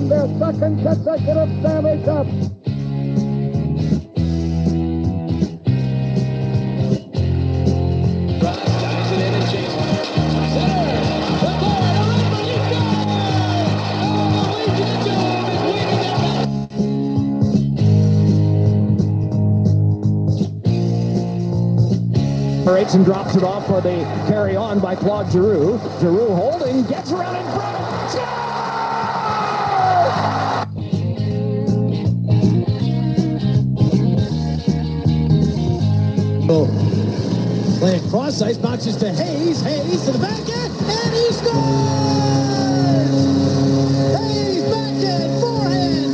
Won their second consecutive Stanley Cup. Separates and drops it off for the carry on by Claude Giroux. Giroux holding, gets around in cross ice, bounces to Hayes. Hayes to the backhand, and he scores! Hayes backhand, forehand.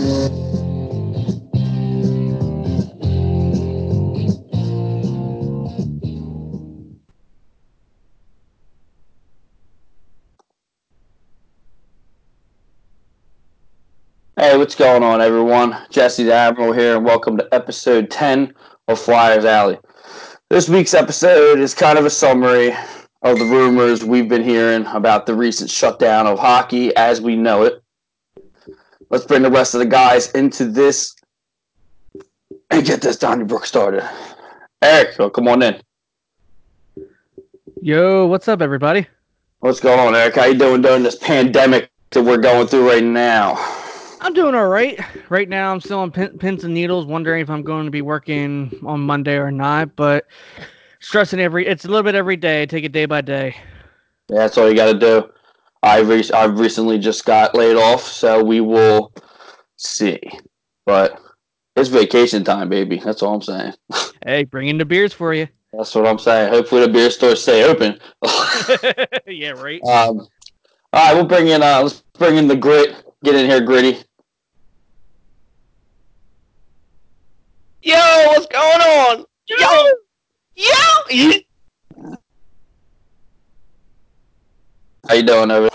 Hey, what's going on, everyone? Jesse the Admiral here, and welcome to episode 10 of Flyers Alley. This week's episode is kind of a summary of the rumors we've been hearing about the recent shutdown of hockey as we know it. Let's bring the rest of the guys into this and get this Donnybrook started. Eric, come on in. Yo, what's up, everybody? What's going on, Eric? How you doing during this pandemic that we're going through right now? I'm doing all right. Right now, I'm still on pin- pins and needles, wondering if I'm going to be working on Monday or not. But stressing every, it's a little bit every day. Take it day by day. Yeah, that's all you got to do. I re- I've recently just got laid off, so we will see. But it's vacation time, baby. That's all I'm saying. Hey, bring in the beers for you. That's what I'm saying. Hopefully the beer stores stay open. yeah, right. um, all right, we'll bring in. Uh, let's bring in the grit. Get in here, gritty. Yo, what's going on? Yo, yo. How you doing over?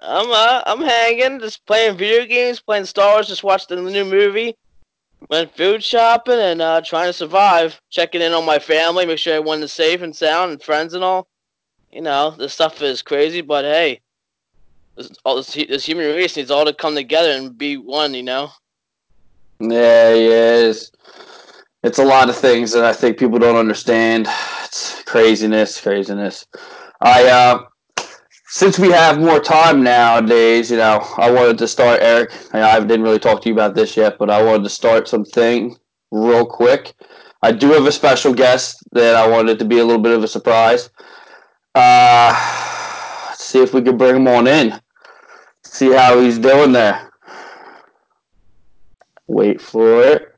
I'm uh, I'm hanging, just playing video games, playing Star Wars, just watching the new movie. Went food shopping and uh, trying to survive. Checking in on my family, make sure everyone is safe and sound, and friends and all. You know, this stuff is crazy, but hey, this, all this, this human race needs all to come together and be one. You know. Yeah, yeah. It's, it's a lot of things that I think people don't understand. It's craziness, craziness. I uh, since we have more time nowadays, you know, I wanted to start, Eric. I didn't really talk to you about this yet, but I wanted to start something real quick. I do have a special guest that I wanted to be a little bit of a surprise. Uh, let's see if we can bring him on in. See how he's doing there. Wait for it.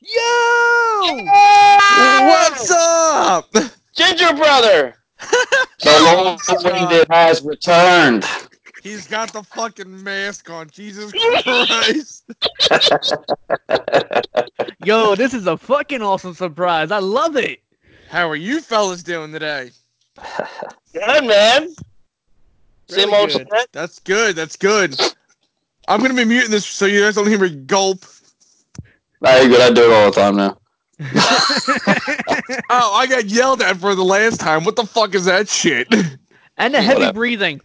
Yo! What's up? Ginger brother. The long awaited has returned. He's got the fucking mask on. Jesus Christ. Yo, this is a fucking awesome surprise. I love it. How are you fellas doing today? Good man. Same old shit. That's good. That's good. I'm gonna be muting this so you guys don't hear me gulp. Very good. I do it all the time now. Oh, I got yelled at for the last time. What the fuck is that shit? And the heavy Whatever. breathing.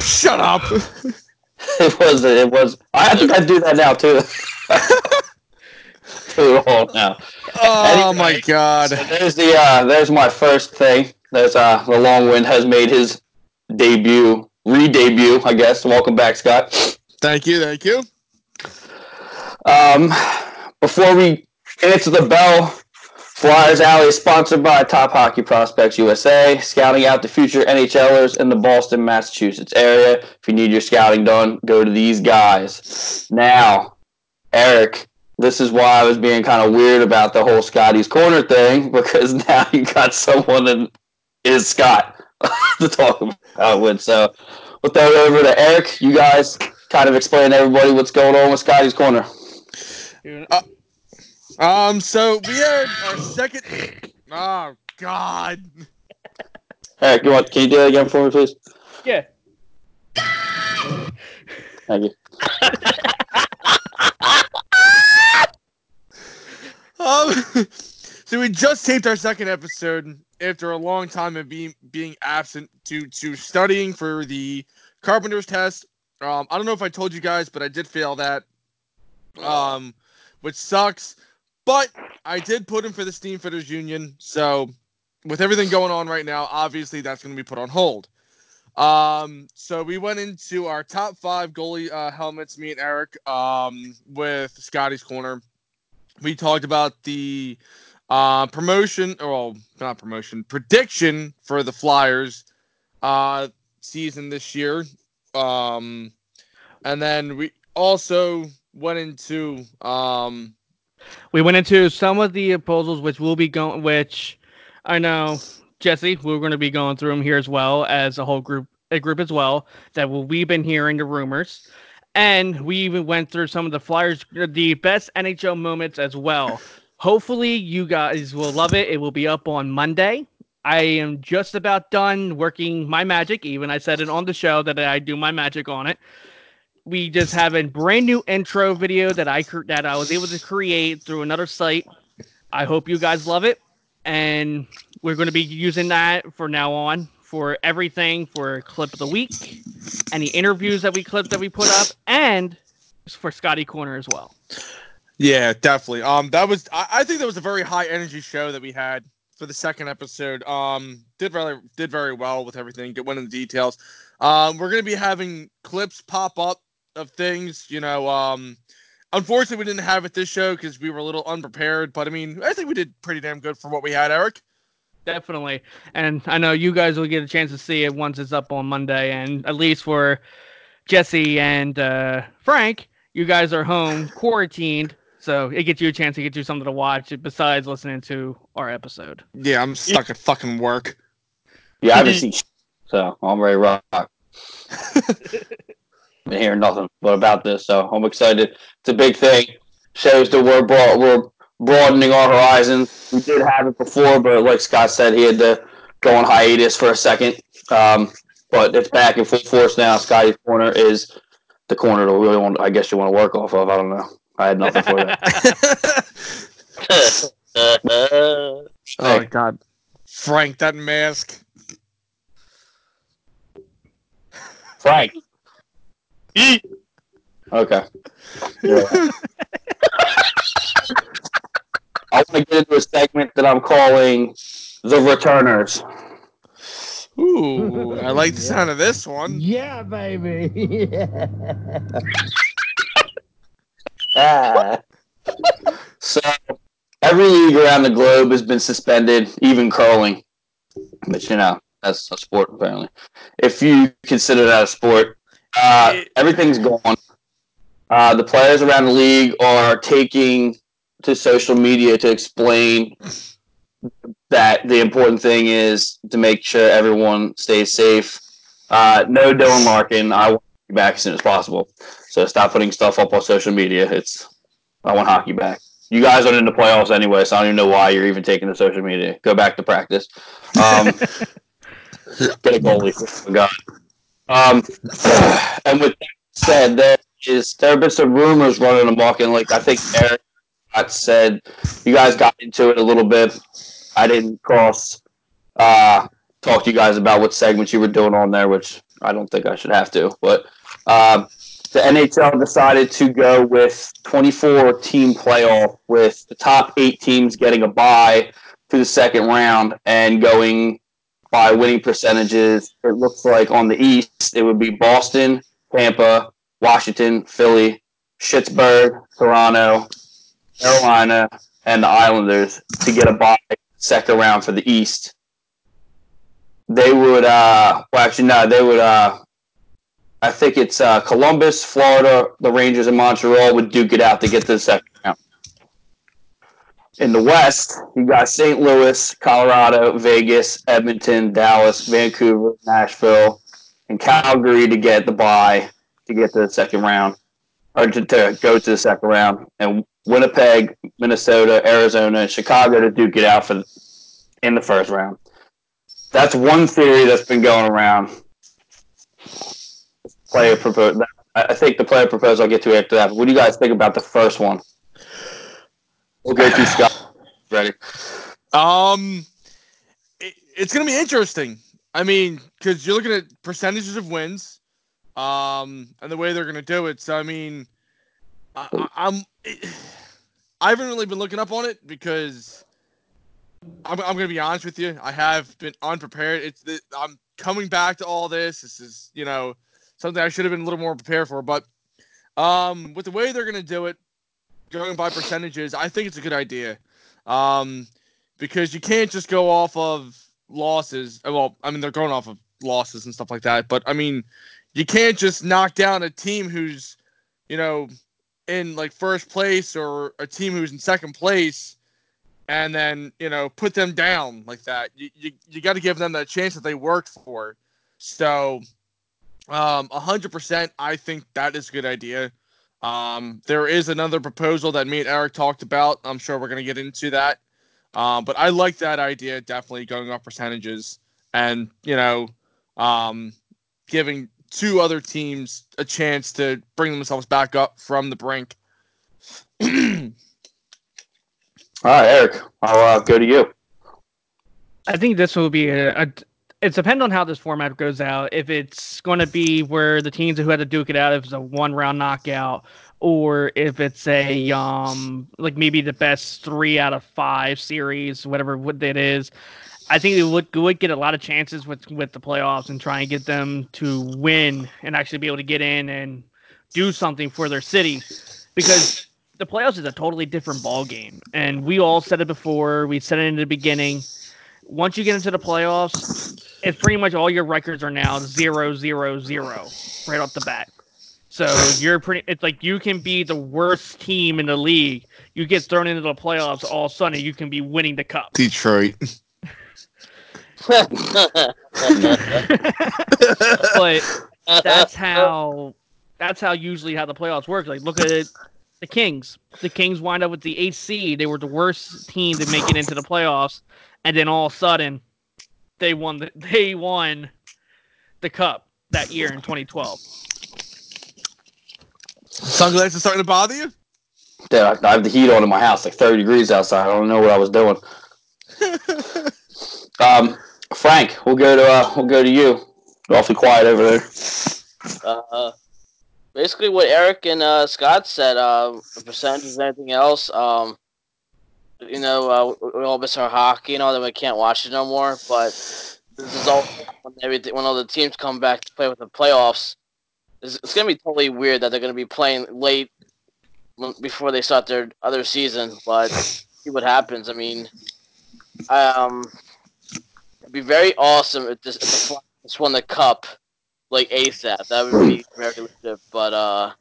Shut up. It was. It was. I think I do that now too. do it all now. Oh Anyway, my god. So there's the. Uh, there's my first thing. There's uh the long wind has made his debut, re-debut, I guess. Welcome back, Scott. Thank you. Thank you. Um, before we answer the bell, Flyers Alley is sponsored by Top Hockey Prospects USA, scouting out the future NHLers in the Boston, Massachusetts area. If you need your scouting done, go to these guys. Now, Eric, this is why I was being kind of weird about the whole Scotty's Corner thing, because now you got someone that is Scott to talk about with. So we'll throw it over to Eric. You guys kind of explain to everybody what's going on with Scotty's Corner. Um, so we had our second. Oh God. Eric, you want? Can you do that again for me, please? Yeah. Thank you. Um, so we just taped our second episode after a long time of being being absent due to studying for the carpenter's test. Um, I don't know if I told you guys, but I did fail that. Um, which sucks. But I did put in for the Steam Fitters Union, so with everything going on right now, obviously that's going to be put on hold. Um, so we went into our top five goalie uh, helmets, me and Eric, um, with Scotty's Corner. We talked about the uh, promotion, or well, not promotion, prediction for the Flyers uh, season this year. Um, and then we also went into um, We went into some of the proposals, which will be going, which I know Jesse, we're going to be going through them here as well as a whole group, a group as well that we've been hearing the rumors, and we even went through some of the Flyers, the best NHL moments as well. Hopefully, you guys will love it. It will be up on Monday. I am just about done working my magic. Even I said it on the show that I do my magic on it. We just have a brand new intro video that I that I was able to create through another site. I hope you guys love it, and we're going to be using that for now on for everything for clip of the week, any interviews that we clip that we put up, and for Scotty Corner as well. Yeah, definitely. Um, that was I, I think that was a very high energy show that we had for the second episode. Um, did very did very well with everything. Get went into the details. Um, we're gonna be having clips pop up of things. You know, um, unfortunately we didn't have it this show because we were a little unprepared. But I mean, I think we did pretty damn good for what we had, Eric. Definitely. And I know you guys will get a chance to see it once it's up on Monday. And at least for Jesse and uh, Frank, you guys are home quarantined. So it gets you a chance to get you something to watch besides listening to our episode. Yeah, I'm stuck at fucking work. Yeah, I haven't seen so I'm ready to rock. Been hearing nothing but about this, so I'm excited. It's a big thing. Shows that we're broad, we're broadening our horizons. We did have it before, but like Scott said, he had to go on hiatus for a second. Um, but it's back in full force now. Scotty's corner is the corner to really want. I guess you want to work off of. I don't know. I had nothing for that. oh Hey. God, Frank, that mask. Frank. Okay. Yeah. I want to get into a segment that I'm calling the returners. Ooh, I like the sound of this one. Yeah, baby. Ah. so every league around the globe has been suspended, even curling. But you know, that's a sport apparently. If you consider that a sport, uh, everything's gone. Uh, the players around the league are taking to social media to explain that the important thing is to make sure everyone stays safe. Uh, no Dylan Larkin. I want to be back as soon as possible. So stop putting stuff up on social media. It's I want hockey back. You guys aren't in the playoffs anyway, so I don't even know why you're even taking to social media. Go back to practice. Um, get a goalie, God. Um, and with that said, there is there have been some rumors running amok, and like I think Eric said, you guys got into it a little bit. I didn't cross uh, talk to you guys about what segments you were doing on there, which I don't think I should have to, but. Um, the NHL decided to go with 24 team playoff with the top eight teams getting a bye to the second round and going by winning percentages. It looks like on the East, it would be Boston, Tampa, Washington, Philly, Pittsburgh, Toronto, Carolina, and the Islanders to get a bye second round for the East. They would, uh, well, actually, no, they would, uh, I think it's uh, Columbus, Florida, the Rangers, and Montreal would duke it out to get to the second round. In the West, you got St. Louis, Colorado, Vegas, Edmonton, Dallas, Vancouver, Nashville, and Calgary to get the bye to get to the second round, or to, to go to the second round, and Winnipeg, Minnesota, Arizona, and Chicago to duke it out for in the first round. That's one theory that's been going around player proposed. I think the player proposal I'll get to after that. What do you guys think about the first one? We'll go to Scott. Ready? Um, it, it's gonna be interesting. I mean, because you're looking at percentages of wins, um, and the way they're gonna do it. So I mean, I, I'm. I haven't really been looking up on it because I'm, I'm gonna be honest with you. I have been unprepared. It's the, I'm coming back to all this. This is you know something I should have been a little more prepared for. But um, with the way they're gonna do it, going by percentages, I think it's a good idea. Um, because you can't just go off of losses. uh, Well, I mean they're going off of losses and stuff like that, but I mean you can't just knock down a team who's, you know, in like first place or a team who's in second place and then, you know, put them down like that. You you, you got to give them that chance that they worked for. So um 100% I think that is a good idea. Um, there is another proposal that me and Eric talked about. I'm sure we're going to get into that. Um, but I like that idea, definitely going off percentages and, you know, um, giving two other teams a chance to bring themselves back up from the brink. All right, Eric. I'll uh, go to you. I think this will be a. a it's depend on how this format goes out. If it's going to be where the teams who had to duke it out, if it's a one round knockout, or if it's a um like maybe the best three out of five series, whatever what it is. I think it would would get a lot of chances with with the playoffs and try and get them to win and actually be able to get in and do something for their city because the playoffs is a totally different ball game and we all said it before we said it in the beginning once you get into the playoffs it's pretty much all your records are now zero zero zero right off the bat so you're pretty it's like you can be the worst team in the league you get thrown into the playoffs all of a sudden you can be winning the cup Detroit. but that's how that's how usually how the playoffs work. Like look at it, the Kings. The Kings wind up with the eighth seed. They were the worst team to make it into the playoffs, and then all of a sudden, they won. The, they won the cup that year in 2012. Sunglasses starting to bother you? Dude, I, I have the heat on in my house, like 30 degrees outside. I don't know what I was doing. Um, Frank, we'll go to uh, we'll go to you. You're awfully quiet over there. Uh, basically what Eric and uh, Scott said. Uh, the percentages and everything else. Um, you know, uh, we all miss our hockey and all that. We can't watch it no more. But this is all when everything when all the teams come back to play with the playoffs. It's, it's gonna be totally weird that they're gonna be playing late before they start their other season. But see what happens. I mean, um, it'd be very awesome if this if the won the cup like ASAP. That would be very legit. But uh,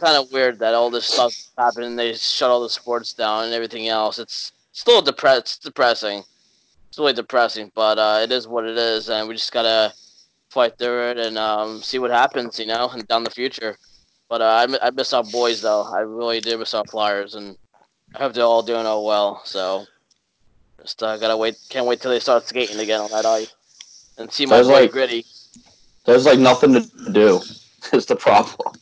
kind of weird that all this stuff happened and they shut all the sports down and everything else. It's still depressed. It's depressing. It's really depressing, but uh, it is what it is, and we just gotta fight through it and um, see what happens, you know, and down the future. But uh, I, I miss our boys though. I really do miss our Flyers, and I hope they're all doing all well. So just uh, gotta wait. Can't wait till they start skating again on that ice and see my boy like- Gritty. There's like nothing to do. Is the problem.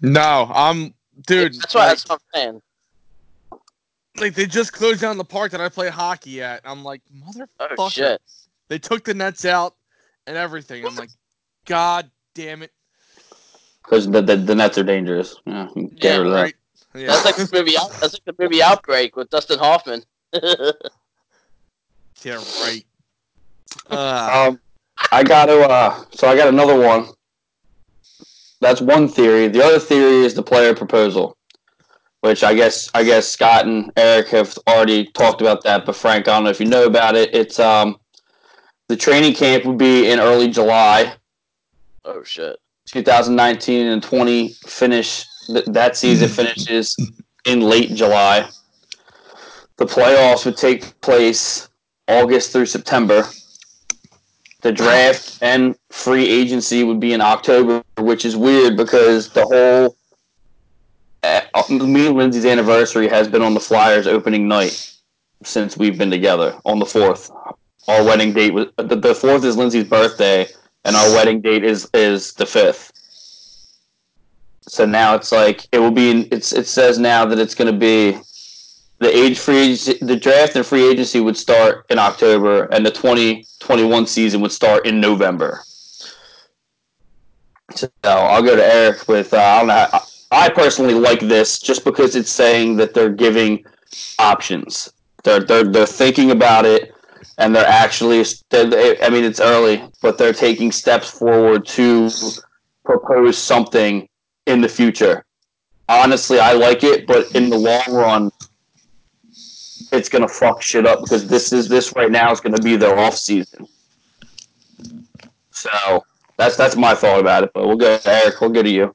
No, I'm dude. that's why. like, That's what I'm saying. like they just closed down the park that I play hockey at. I'm like, motherfucker. Oh shit. They took the nets out and everything. I'm like, God damn it. Because the, the the nets are dangerous. Yeah, Yeah, rid that. Right. Yeah. That's like the movie. Out- That's like the movie Outbreak with Dustin Hoffman. yeah, right. Uh, Um, I got to. Uh, so I got another one. That's one theory. The other theory is the player proposal, which I guess I guess Scott and Eric have already talked about that. But Frank, I don't know if you know about it. It's um, the training camp would be in early July, oh shit. 2019 and 20 finish. Th- that season finishes in late July. The playoffs would take place August through September. The draft and free agency would be in October, which is weird because the whole uh, me and Lindsay's anniversary has been on the Flyers opening night since we've been together on the fourth. Our wedding date was the, fourth is Lindsay's birthday, and our wedding date is is the fifth. So now it's like it will be. It's it says now that it's going to be the age free the draft and free agency would start in October, and the twenty twenty one season would start in November. So I'll go to Eric with uh, I don't know. I personally like this just because it's saying that they're giving options. They're they're they're thinking about it, and they're actually. They're, I mean, it's early, but they're taking steps forward to propose something in the future. Honestly, I like it, but in the long run, it's gonna fuck shit up because this is this right now is gonna be their off season. So that's that's my thought about it. But we'll go, Eric. We'll go to you.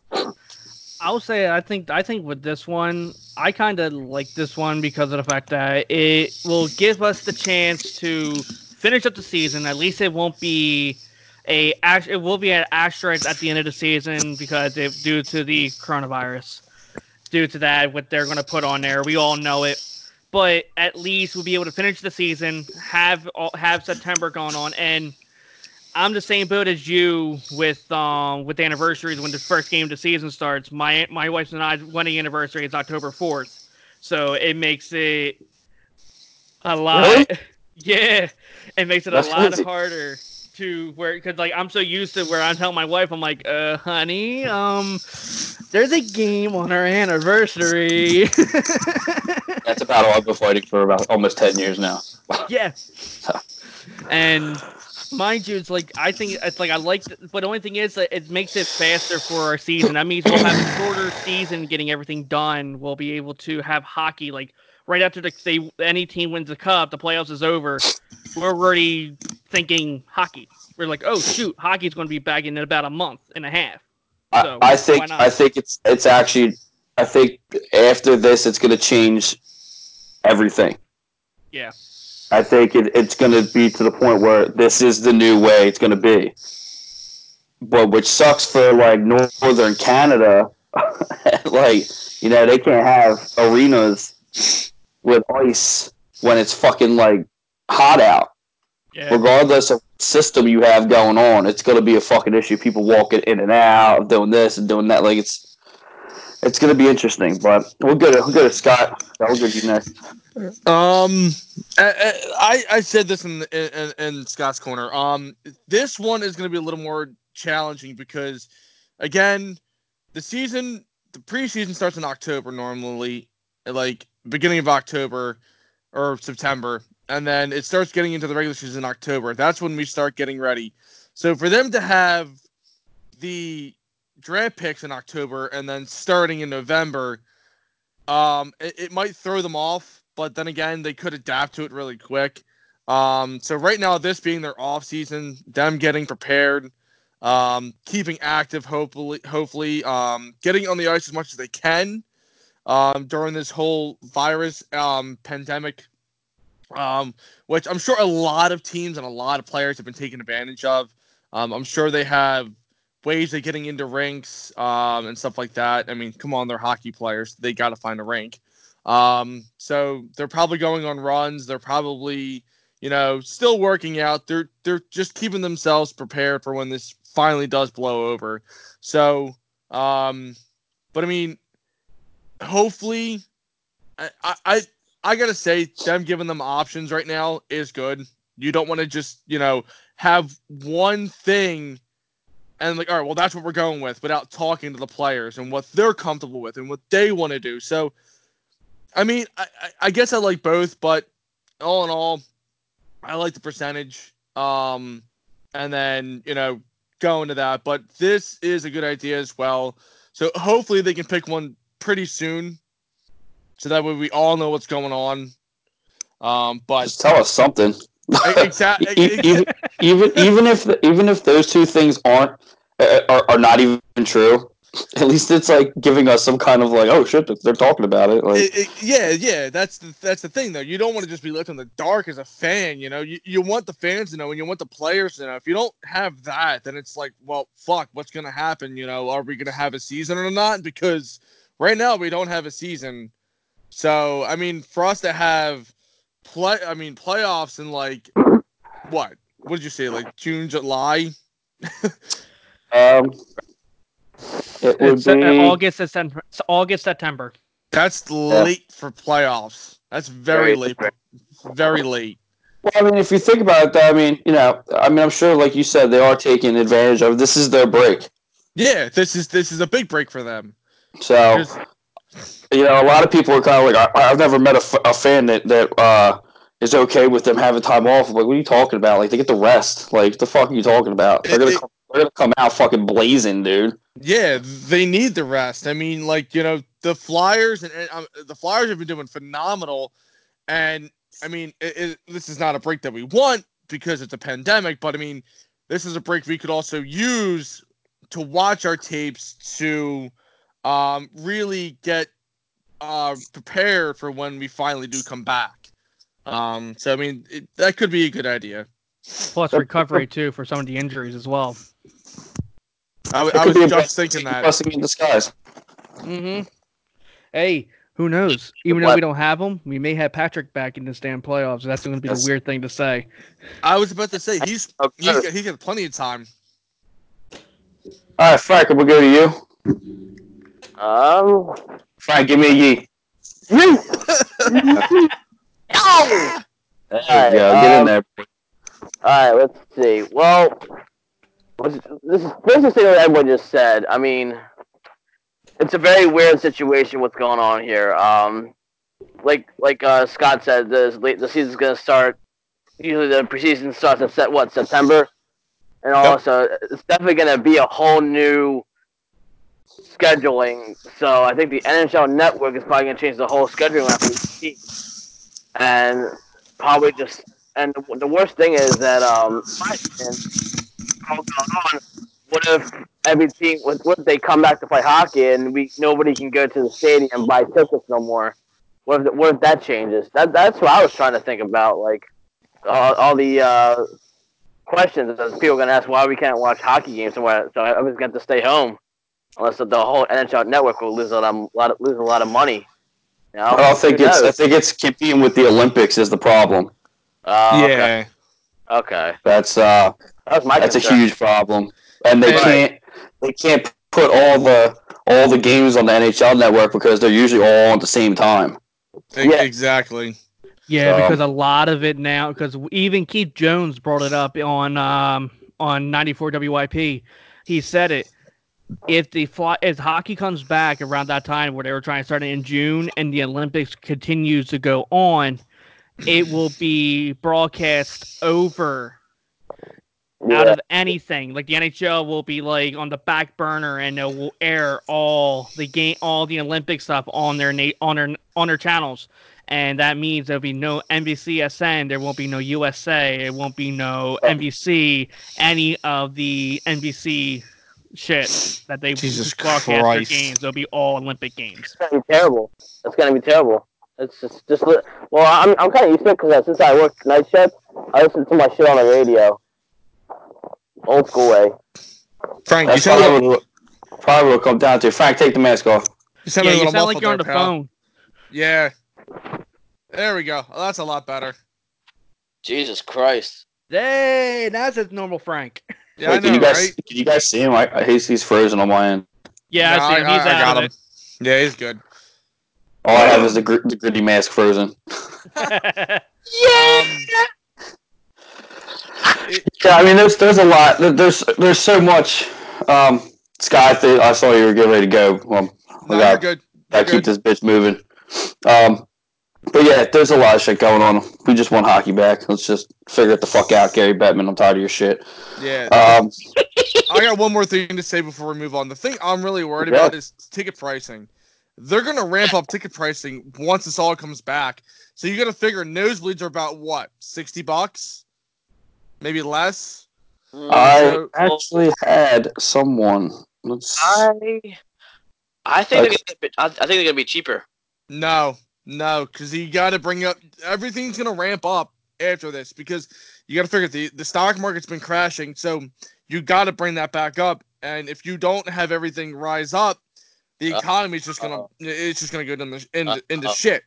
I'll say I think I think with this one, I kind of like this one because of the fact that it will give us the chance to finish up the season. At least it won't be a it will be an asterisk at the end of the season because it, due to the coronavirus. Due to that, what they're going to put on there, we all know it. But at least we'll be able to finish the season, have have September going on, and I'm the same boat as you with um with anniversaries when the first game of the season starts. My my wife's and I's wedding anniversary is October fourth, so it makes it a lot. Really? Yeah, it makes it That's a lot crazy. harder to where because like I'm so used to where I tell my wife I'm like, uh, honey, um, there's a game on our anniversary. That's a battle I've been fighting for about almost ten years now. Yeah. and mind you, it's like I think it's like I like, but the only thing is that it makes it faster for our season. That means we'll have a shorter season getting everything done. We'll be able to have hockey like right after the they any team wins the cup, the playoffs is over. We're already thinking hockey. We're like, oh shoot, hockey's going to be back in about a month and a half. So, I, I think? I think it's it's actually I think after this it's going to change everything. Yeah. I think it, it's going to be to the point where this is the new way it's going to be. But which sucks for like northern Canada, like you know they can't have arenas with ice when it's fucking like hot out. Yeah. Regardless of system you have going on, it's going to be a fucking issue. People walking in and out, doing this and doing that. Like it's it's going to be interesting. But we'll go to we'll go to Scott. Go to you next. Um, I, I I said this in, in in Scott's corner. Um, this one is going to be a little more challenging because, again, the season, the preseason starts in October normally, like beginning of October or September, and then it starts getting into the regular season in October. That's when we start getting ready. So for them to have the draft picks in October and then starting in November, um, it, it might throw them off. But then again, they could adapt to it really quick. Um, so right now, this being their off season, them getting prepared, um, keeping active, hopefully, hopefully, um, getting on the ice as much as they can um, during this whole virus um, pandemic, um, which I'm sure a lot of teams and a lot of players have been taking advantage of. Um, I'm sure they have ways of getting into rinks um, and stuff like that. I mean, come on, they're hockey players; they got to find a rink. Um, so they're probably going on runs. They're probably, you know, still working out. They're they're just keeping themselves prepared for when this finally does blow over. So, um, but I mean, hopefully, I I I, I gotta say, them giving them options right now is good. You don't want to just you know have one thing and like all right well that's what we're going with without talking to the players and what they're comfortable with and what they want to do. So i mean I, I- guess i like both but all in all i like the percentage um and then you know going to that. But this is a good idea as well. So hopefully they can pick one pretty soon so that way we all know what's going on. Um but Just tell us something. exactly even, even even if even if those two things aren't uh, are, are not even true, at least it's like giving us some kind of like oh shit they're talking about it. Like It- it- yeah, yeah, that's the that's the thing though. You don't want to just be left in the dark as a fan. You know, you, you want the fans to know and you want the players to know. If you don't have that, then it's like, well, fuck, what's gonna happen? You know, are we gonna have a season or not? Because right now we don't have a season. So I mean, for us to have play, I mean, playoffs in like what? What did you say? Like June, July? um, it would It's uh, be August, September. August, September. That's late for playoffs. That's very, Very late. late. Very late. Well, I mean, if you think about it, though, I mean, you know, I mean, I'm sure, like you said, they are taking advantage of. This is their break, Yeah, this is this is a big break for them. so 'Cause- you know, a lot of people are kind of like, I, I've never met a, f- a fan that that uh, is okay with them having time off. I'm like, what are you talking about? Like, they get the rest. Like, the fuck are you talking about? They're gonna it- come, they're gonna come out fucking blazing, dude. Yeah, they need the rest. I mean, like you know, the Flyers and, and um, the Flyers have been doing phenomenal, and I mean, it, it, this is not a break that we want because it's a pandemic. But I mean, this is a break we could also use to watch our tapes to um, really get uh, prepared for when we finally do come back. Um, so I mean, it, that could be a good idea. Plus recovery too for some of the injuries as well. I, w- It I could was just thinking that. blessing in disguise. Mm-hmm. Hey, who knows? Even though we don't have him, we may have Patrick back in this damn playoffs. That's going to be Yes. the weird thing to say. I was about to say he's Okay. he's got, he's got plenty of time. All right, Frank, we'll go to you. Um. Frank, give me a yee. Ow! There you Alright, go. Get in um, there. All right, let's see. Well, this is basically is the thing that everyone just said. I mean, it's a very weird situation. What's going on here? Um, like like uh, Scott said, the the season's gonna start. Usually, the preseason starts in set what September, and also it's definitely gonna be a whole new scheduling. So I think the NHL Network is probably gonna change the whole scheduling after and probably just and the, worst thing is that um, going. What if every team? What, what if they come back to play hockey and we nobody can go to the stadium and buy tickets no more? What if what if that changes? That that's what I was trying to think about. Like all, all the uh, questions that people are gonna ask why we can't watch hockey games somewhere. So I was gonna have to stay home unless the whole NHL network will lose a lot of, lot of lose a lot of money. You know? I don't think Who it's. I think it's competing with the Olympics is the problem. Okay. yeah, Okay. That's uh, That was my that's a huge problem, and they Right. can't. They can't put all the all the games on the NHL network because they're usually all at the same time. e- Yeah. exactly. Yeah, So- because a lot of it now, because even Keith Jones brought it up on um, on 94 WIP. He said it. If the fly, if hockey comes back around that time where they were trying to start it in June and the Olympics continues to go on, it will be broadcast over out of anything. Like the NHL will be like on the back burner and it will air all the game, all the Olympic stuff on their na- on their on their channels. And that means there'll be no NBCSN, there won't be no USA, it won't be no oh. NBC, any of the NBC shit that they Jesus broadcast their Christ. games. They'll be all Olympic games. It's gonna be terrible. It's gonna be terrible. It's just, just li- well, I'm, I'm kind of used to it because uh, since I work night shift, I listen to my shit on the radio, old school way. Frank, you That's sound, probably like, what, probably what it'll come down to. Frank, take the mask off. you sound Yeah, you sound like you're on there, the pal. phone. Yeah. There we go. Oh, that's a lot better. Jesus Christ. Hey, that's a normal Frank. Yeah, Wait, I know, can you guys right? can you guys see him? I, I he's, he's frozen on my end. Yeah, No, I see him. He's out of it. Yeah, he's good. All I have is the, gr- the gritty mask frozen. Um, Yeah, I mean, there's there's a lot. There's there's so much. Um, Scott, I, think, I saw you were getting ready to go. Well, we no, got you're good. I You're keep good. this bitch moving. Um, but yeah, there's a lot of shit going on. We just want hockey back. Let's just figure it the fuck out, Gary Bettman. I'm tired of your shit. Yeah. Um, I got one more thing to say before we move on. The thing I'm really worried Yeah. about is ticket pricing. They're gonna ramp up ticket pricing once this all comes back. So you gotta figure nosebleeds are about what, sixty bucks? Maybe less? I So- actually had someone. Let's. I I think Okay. they're gonna, I, I think they're gonna be cheaper. No, no, because you got to bring up everything's gonna ramp up after this because you got to figure the the stock market's been crashing, so you got to bring that back up. And if you don't have everything rise up, the Uh, economy's just gonna it's just gonna go down the into, into Uh-oh. shit.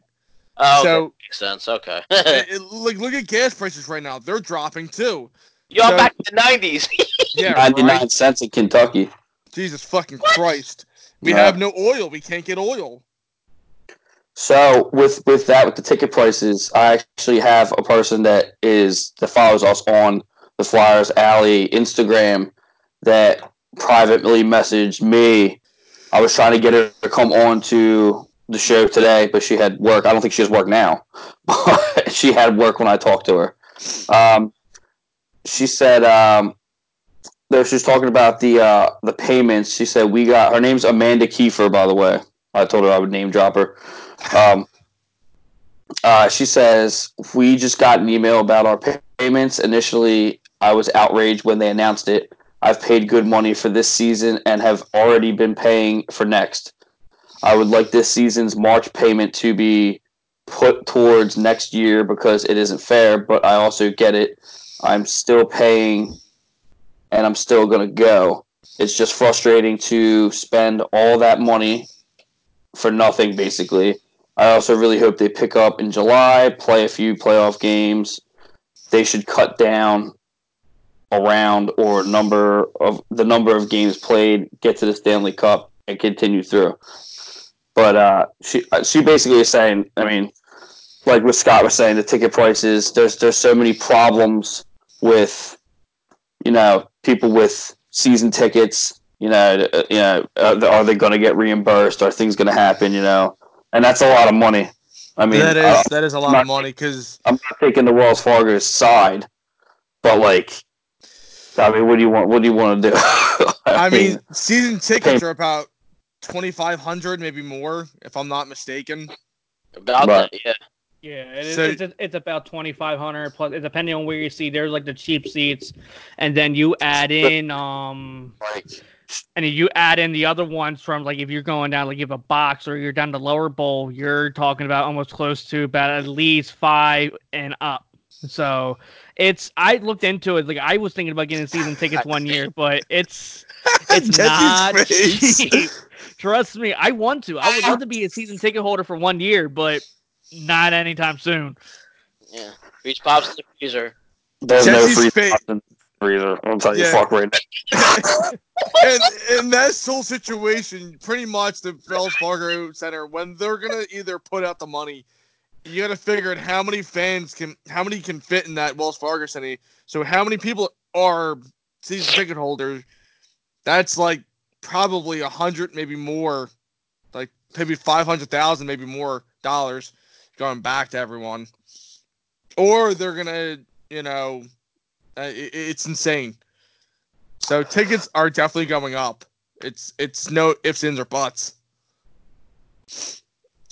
Oh, okay. So makes sense. Okay. it, it- look look at gas prices right now; they're dropping too. Y'all so- back in the nineties. Yeah, 99 right? cents in Kentucky. Jesus fucking Christ! We Yeah. have no oil. We can't get oil. So with with that with the ticket prices, I actually have a person that is that follows us on the Flyers Alley Instagram that privately messaged me. I was trying to get her to come on to the show today, but she had work. I don't think she has work now, but she had work when I talked to her. Um, she said um, that she was talking about the uh, the payments. She said we got her name's Amanda Kiefer, by the way. I told her I would name drop her. Um, uh, she says we just got an email about our payments. Initially, I was outraged when they announced it. I've paid good money for this season and have already been paying for next. I would like this season's March payment to be put towards next year because it isn't fair, but I also get it. I'm still paying and I'm still going to go. It's just frustrating to spend all that money for nothing, basically. I also really hope they pick up in July, play a few playoff games. They should cut down around or number of the number of games played, get to the Stanley Cup, and continue through. But uh, she uh, she basically is saying, I mean, like what Scott was saying, the ticket prices. There's there's so many problems with, you know, people with season tickets. You know, uh, you know, uh, are they going to get reimbursed? Are things going to happen? You know, and that's a lot of money. I mean, that is I, that is a lot not- of money because I'm not taking the Wells Fargo's side, but like, I mean, what do you want? What do you want to do? I mean season tickets are about twenty five hundred, maybe more, if I'm not mistaken. About Right. that, yeah. Yeah, it is, So- it's it's about twenty five hundred plus. Depending on where you see, there's like the cheap seats, and then you add in um, like, and you add in the other ones from like if you're going down like you have a box or you're down the lower bowl, you're talking about almost close to about at least five and up. So it's I looked into it like I was thinking about getting season tickets one year, but it's it's Jesse's not cheap. Trust me, I want to. I would love to be a season ticket holder for one year, but not anytime soon. Yeah. Reach pops in the freezer. there's Jesse's no free fa- spots in the freezer. I'll tell you, fuck right now. and in that whole situation, pretty much the Wells Fargo Center, when they're gonna either put out the money, you gotta figure out how many fans can, how many can fit in that Wells Fargo Center. So how many people are season ticket holders? That's like probably a hundred, maybe more, like maybe five hundred thousand, maybe more dollars going back to everyone. Or they're gonna, you know, uh, it, it's insane. So tickets are definitely going up. It's it's no ifs, ands, or buts.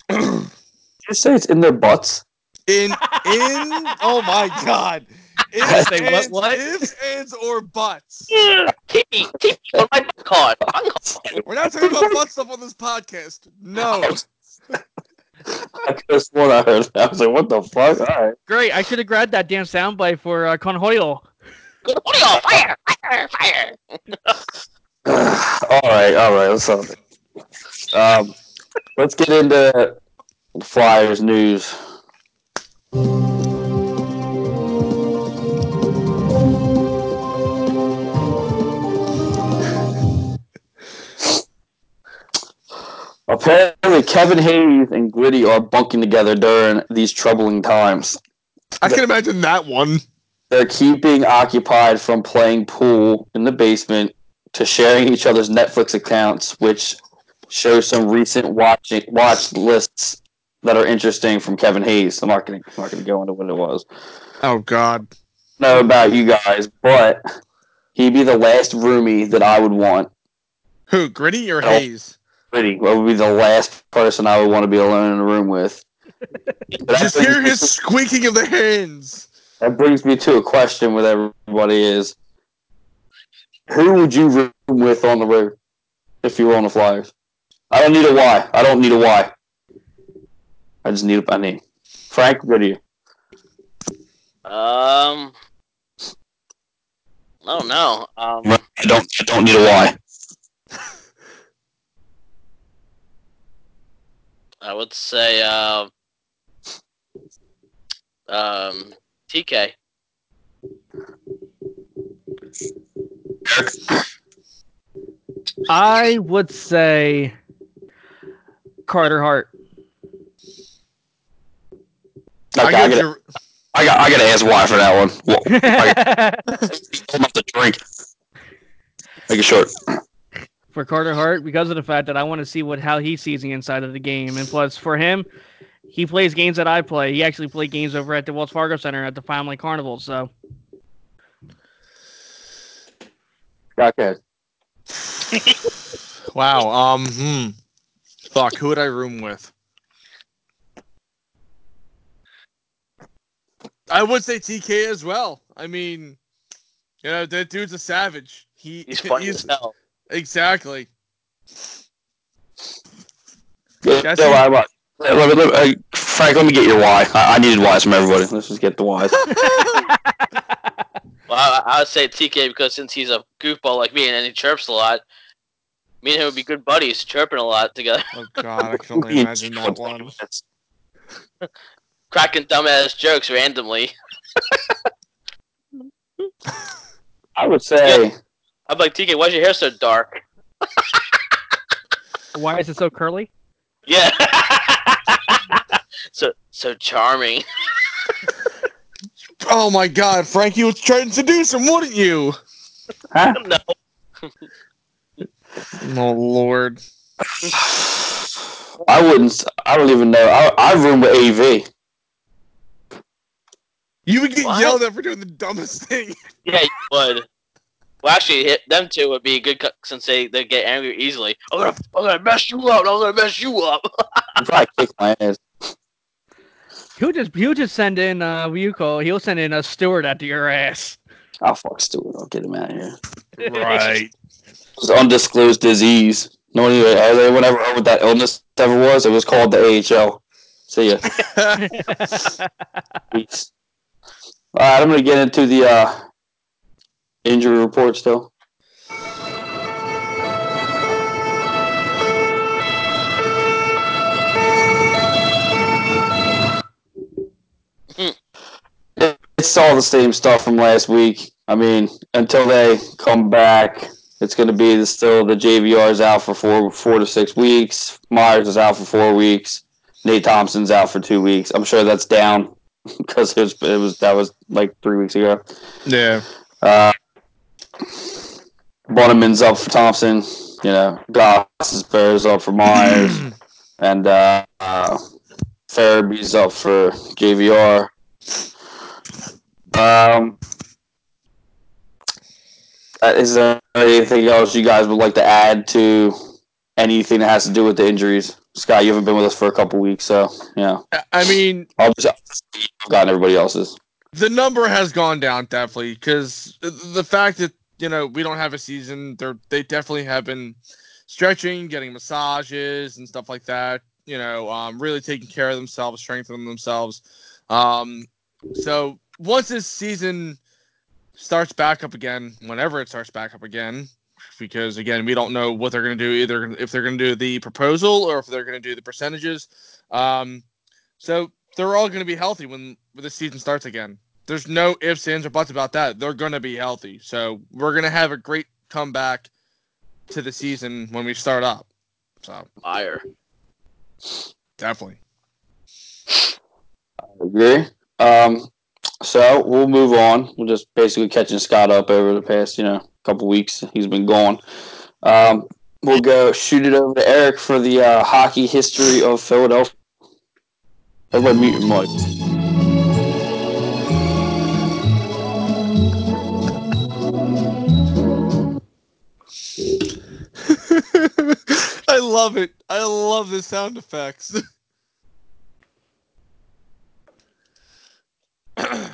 in You say it's in their butts. in in oh my god. Ifs, Say what, ands, what? ifs, ands, or buts. Keep me, keep me on my card. My card. We're not talking about butt stuff on this podcast. No. I could have sworn I heard that. I was like, what the fuck? All right. Great, I should have grabbed that damn soundbite for uh, Conhoyle. Good audio. Fire, fire, fire. all right, all right. Let's stop. Um, let's get into Flyers news. Apparently, Kevin Hayes and Gritty are bunking together during these troubling times. I can imagine that one. They're keeping occupied from playing pool in the basement to sharing each other's Netflix accounts, which shows some recent watching watch lists that are interesting from Kevin Hayes. I'm not going to go into what it was. Oh god. know about you guys, but he'd be the last roomie that I would want. Who, Gritty or Oh. Hayes? Really, what would be the last person I would want to be alone in a room with? Just hear his squeaking of the hands. That brings me to a question with everybody: Is who would you room with on the road if you were on the Flyers? I don't need a why. I don't need a why. I just need a name. Frank, what do you? Um, I don't know. Um, I don't. I don't need a why. I would say uh, um, TK. I would say Carter Hart. I Okay, I, gotta, I got I gotta ask why for that one. Well, I got to drink. Make it short. for Carter Hart because of the fact that I want to see what how he sees the inside of the game, and plus for him, he plays games that I play. He actually played games over at the Wells Fargo Center at the Family Carnival. So Okay. Wow. Um. Hmm. Fuck. Who would I room with? I would say TK as well. I mean, you know that dude's a savage. He He's funny as hell. exactly. Yeah, Jesse? so why- why- let- let- let- uh, Frank, let me get your why. I, I needed whys from everybody. Let's just get the whys. Well, I, I would say TK because since he's a goofball like me and he chirps a lot, me and him would be good buddies, chirping a lot together, Oh God, I can only imagine that one. cracking dumbass jokes randomly. I would say I'm like, TK, why's your hair so dark? why is it so curly? Yeah. so so charming. Oh my God, Frankie was trying to seduce him, wouldn't you? no. Oh Lord. I wouldn't. I don't even know. I I room with AV. You would get What? yelled at for doing the dumbest thing. Yeah, you would. Well, actually, hit them two would be good cu- since they, they get angry easily. I'm gonna, I'm gonna mess you up. I'm gonna mess you up. I'd probably kick my ass. He'll just he'll just send in uh what you call he'll send in a steward after your ass. I'll fuck Stewart. I'll get him out of here. Right. It's undisclosed disease. No one even, has anyone ever heard what that illness ever was? It was called the AHL. See ya. Peace. All right, I'm gonna get into the uh, injury report still. It's all the same stuff from last week. I mean, until they come back, it's going to be the, still the JVR is out for four four to six weeks. Myers is out for four weeks. Nate Thompson's out for two weeks. I'm sure that's down because it was it was that was like three weeks ago. Yeah. Uh, Bunnaman's up for Thompson. You know, Goss is Bears up for Myers, and uh, uh, Farabee's up for JVR. Um, uh, is there anything else you guys would like to add to anything that has to do with the injuries? Scott, you haven't been with us for a couple weeks, so yeah, I- I mean, I'll just I've gotten everybody else's. the number has gone down definitely because the fact that you know we don't have a season, They're they definitely have been stretching, getting massages and stuff like that. You know, um, really taking care of themselves, strengthening themselves. Um, so once this season starts back up again, whenever it starts back up again, because again we don't know what they're going to do either if they're going to do the proposal or if they're going to do the percentages. Um, so they're all going to be healthy when, when the season starts again. There's no ifs, ands, or buts about that. They're going to be healthy. So we're going to have a great comeback to the season when we start up. So Fire. definitely. Agree. Um, so we'll move on. We're just basically catching Scott up over the past, you know, couple weeks. He's been gone. Um, we'll go shoot it over to Eric for the uh, hockey history of Philadelphia. Everybody mute your mic. I love it. I love the sound effects.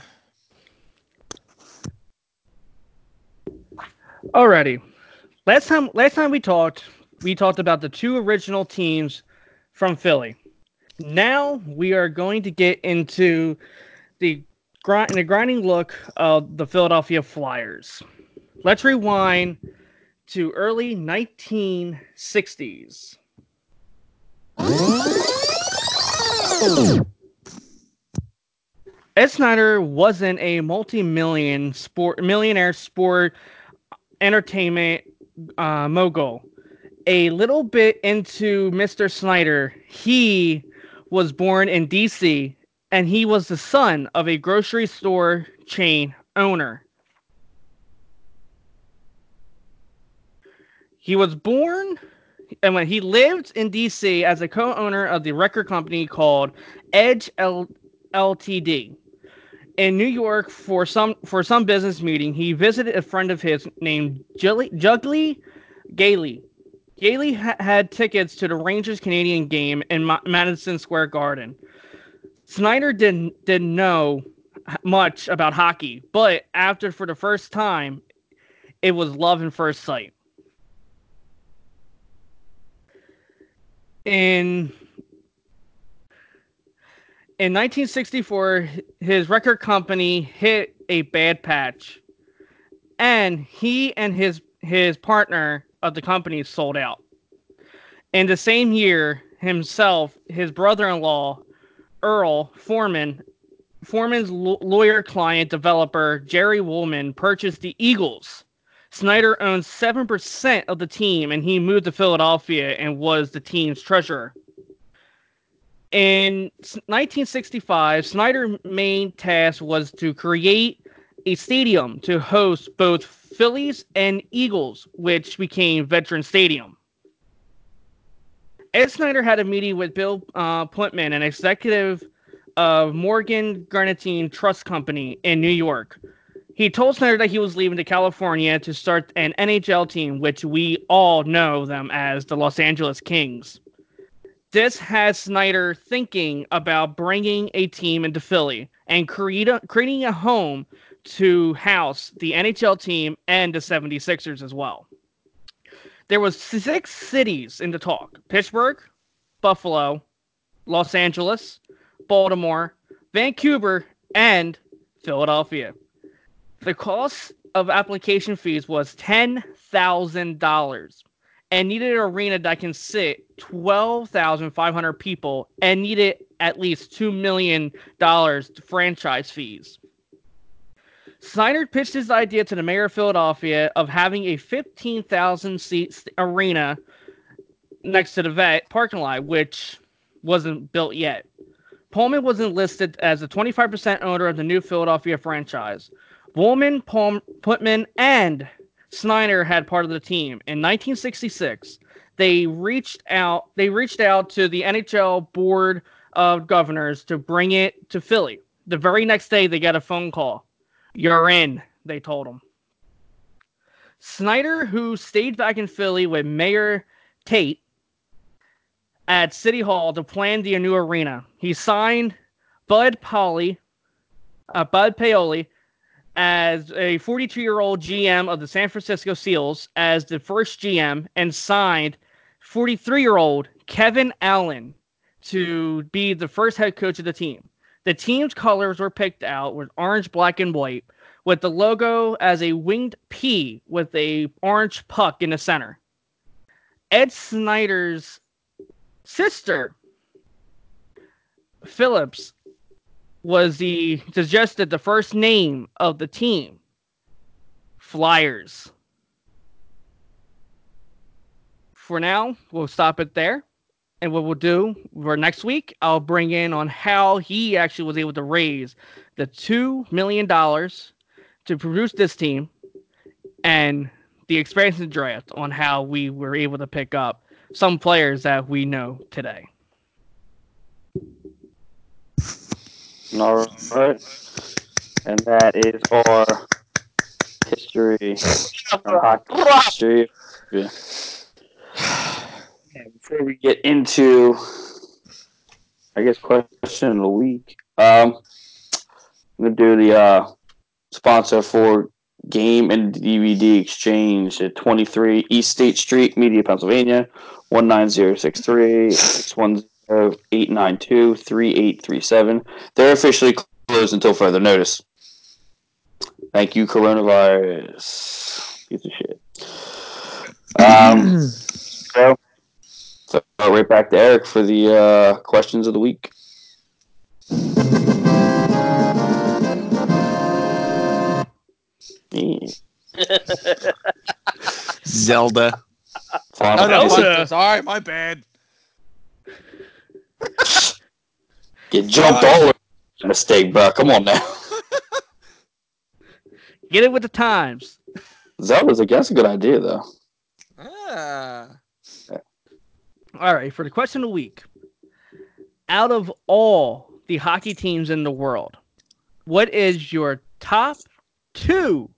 Alrighty. Last time last time we talked, we talked about the two original teams from Philly. Now we are going to get into the grind the grinding look of the Philadelphia Flyers. Let's rewind to early 1960s. Ed Snider wasn't a multi-million sport millionaire sport entertainment uh, mogul. A little bit into Mr. Snider, he was born in DC and he was the son of a grocery store chain owner. He was born and when he lived in DC as a co-owner of the record company called Edge L- Ltd. In New York for some for some business meeting, he visited a friend of his named Jilly, Juggly Gailey. Gailey ha- had tickets to the Rangers Canadian game in Ma- Madison Square Garden. Snider didn't didn't know much about hockey, but after for the first time, it was love in first sight. In in 1964, his record company hit a bad patch, and he and his his partner of the company sold out. In the same year, himself, his brother-in-law, Earl Foreman, Foreman's l- lawyer client developer Jerry Wolman purchased the Eagles. Snider owns 7% of the team and he moved to Philadelphia and was the team's treasurer. In 1965, Snider's main task was to create a stadium to host both Phillies and Eagles, which became Veteran Stadium. Ed Snider had a meeting with Bill uh, an executive of Morgan Guaranty Trust Company in New York. He told Snider that he was leaving to California to start an NHL team, which we all know them as the Los Angeles Kings. This has Snider thinking about bringing a team into Philly and create a, creating a home to house the NHL team and the 76ers as well. There was six cities in the talk. Pittsburgh, Buffalo, Los Angeles, Baltimore, Vancouver, and Philadelphia. The cost of application fees was $10,000 and needed an arena that can sit 12,500 people and needed at least $2 million to franchise fees. Snider pitched his idea to the mayor of Philadelphia of having a 15,000 seat arena next to the vet parking lot, which wasn't built yet. Pullman was enlisted as a 25% owner of the new Philadelphia franchise. Wolman, Palm, Putnam, and Snider had part of the team. In 1966, they reached out. They reached out to the NHL board of governors to bring it to Philly. The very next day, they got a phone call. You're in, they told him. Snider, who stayed back in Philly with Mayor Tate at City Hall to plan the new arena, he signed Bud Pauley, uh, Bud Paoli, as a 42-year-old GM of the San Francisco Seals as the first GM, and signed 43-year-old Kevin Allen to be the first head coach of the team. The team's colors were picked out with orange, black, and white, with the logo as a winged P with a orange puck in the center. Ed Snider's sister, Phillips, was the suggested the first name of the team. Flyers. For now, we'll stop it there. And what we'll do for next week, I'll bring in on how he actually was able to raise the two million dollars to produce this team and the expansion draft on how we were able to pick up some players that we know today. All right. And that is our history. Our history. Yeah. And before we get into, I guess, question of the week, um, I'm going to do the uh, sponsor for Game and DVD Exchange at 23 East State Street, Media, Pennsylvania, 19063 892 3837. They're officially closed until further notice. Thank you, coronavirus. Piece of shit. Um, so, so right back to Eric for the uh, questions of the week. Yeah. Zelda. Final Oh, no, Fantasy- Zelda. All right, my bad. Get jumped all over. mistake, bro. Come on now. Get it with the times. That was, I guess, a good idea though. Ah. All right, for the question of the week. Out of all the hockey teams in the world, what is your top two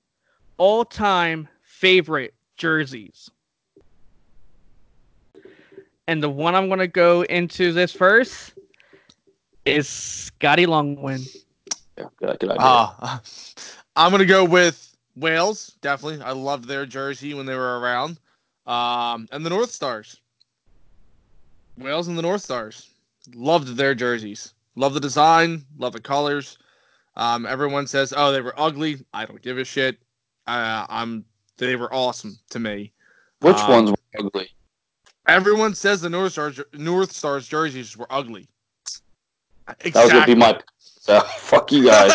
all time favorite jerseys? And the one I'm going to go into this first is Scotty Longwin. Yeah, good, good idea. Ah, I'm gonna go with Whalers. Definitely, I loved their jersey when they were around. Um, and the North Stars. Whalers and the North Stars. Loved their jerseys. Love the design. Love the colors. Um, everyone says, "Oh, they were ugly." I don't give a shit. Uh, I'm. They were awesome to me. Which um, ones were ugly? Everyone says the North Stars North Stars jerseys were ugly. That was gonna be my. So fuck you guys.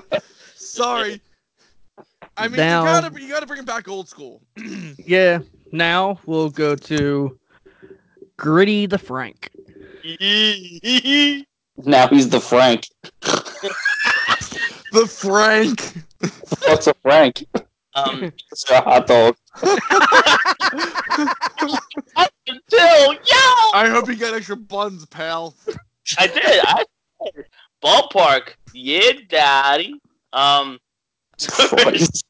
Sorry. I mean, Now- you gotta you gotta bring it back old school. Yeah, now we'll go to Gritty the Frank. now he's the Frank. the Frank. What's a Frank? um, It's a hot dog. Until yo, I hope you got extra buns, pal. I did. I did. ballpark. Yeah, daddy. Um, Jesus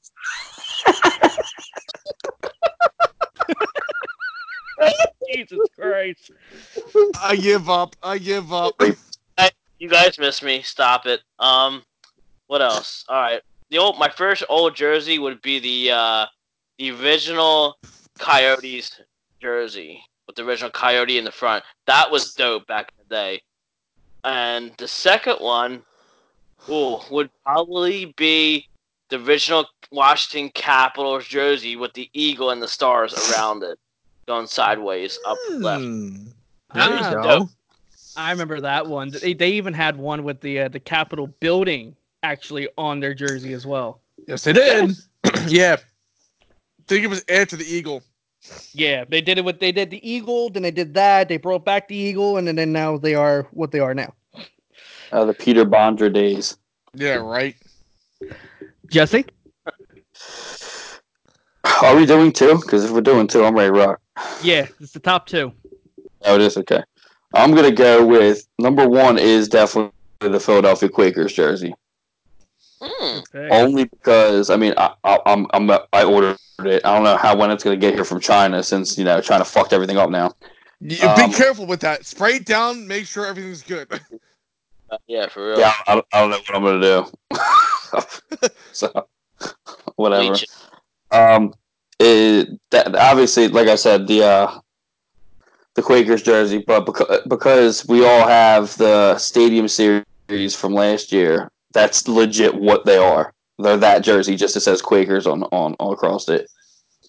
Christ. I give up. I give up. you guys miss me. Stop it. Um, what else? All right. The old, my first old jersey would be the uh, the original Coyotes jersey with the original Coyote in the front. That was dope back in the day. And the second one, ooh, would probably be the original Washington Capitals jersey with the eagle and the stars around it, going sideways up left. Hmm. There you go. dope. I remember that one. They, they even had one with the uh, the Capitol building actually on their jersey as well. Yes, they did. yeah. Think it was after the Eagle. Yeah, they did it with they did the eagle, then they did that. They brought back the eagle, and then, then now they are what they are now. Uh, the Peter Bondra days. Yeah, right. Jesse, Are we doing two? Because if we're doing two, I'm ready to rock. yeah, it's the top two. Oh, it is okay. I'm gonna go with number one is definitely the Philadelphia Quakers jersey. Okay. Only because I mean I, I, I'm I'm I ordered it. I don't know how when it's gonna get here from China since you know China fucked everything up now. You, Um, be careful with that. Spray it down. Make sure everything's good. Uh, yeah, for real. Yeah, I, don't- I don't know what I'm gonna do. so whatever. Bleach. Um, it, that obviously, like I said, the uh, the Quakers jersey, but because, because we all have the Stadium Series from last year, that's legit what they are. They're that jersey, just it says Quakers on on all across it.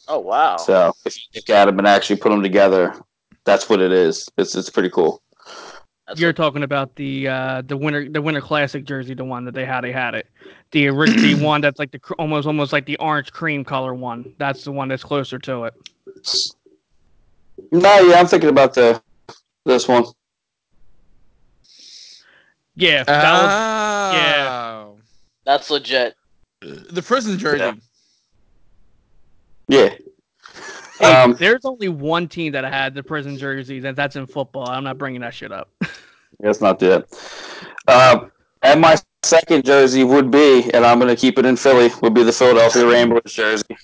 Oh wow. So if you look at them and actually put them together, that's what it is. It's it's pretty cool. That's You're talking about the uh, the winter the winter classic jersey, the one that they had. They had it. The ori- the one that's like the almost almost like the orange cream color one. That's the one that's closer to it. No, yeah, I'm thinking about the this one. Yeah, that was, yeah. That's legit. The prison jersey. Yeah. hey, Um, there's only one team that had the prison jerseys, and that's in football. I'm not bringing that shit up. Let's not do it. Uh, and my second jersey would be, and I'm going to keep it in Philly, would be the Philadelphia Ramblers jersey.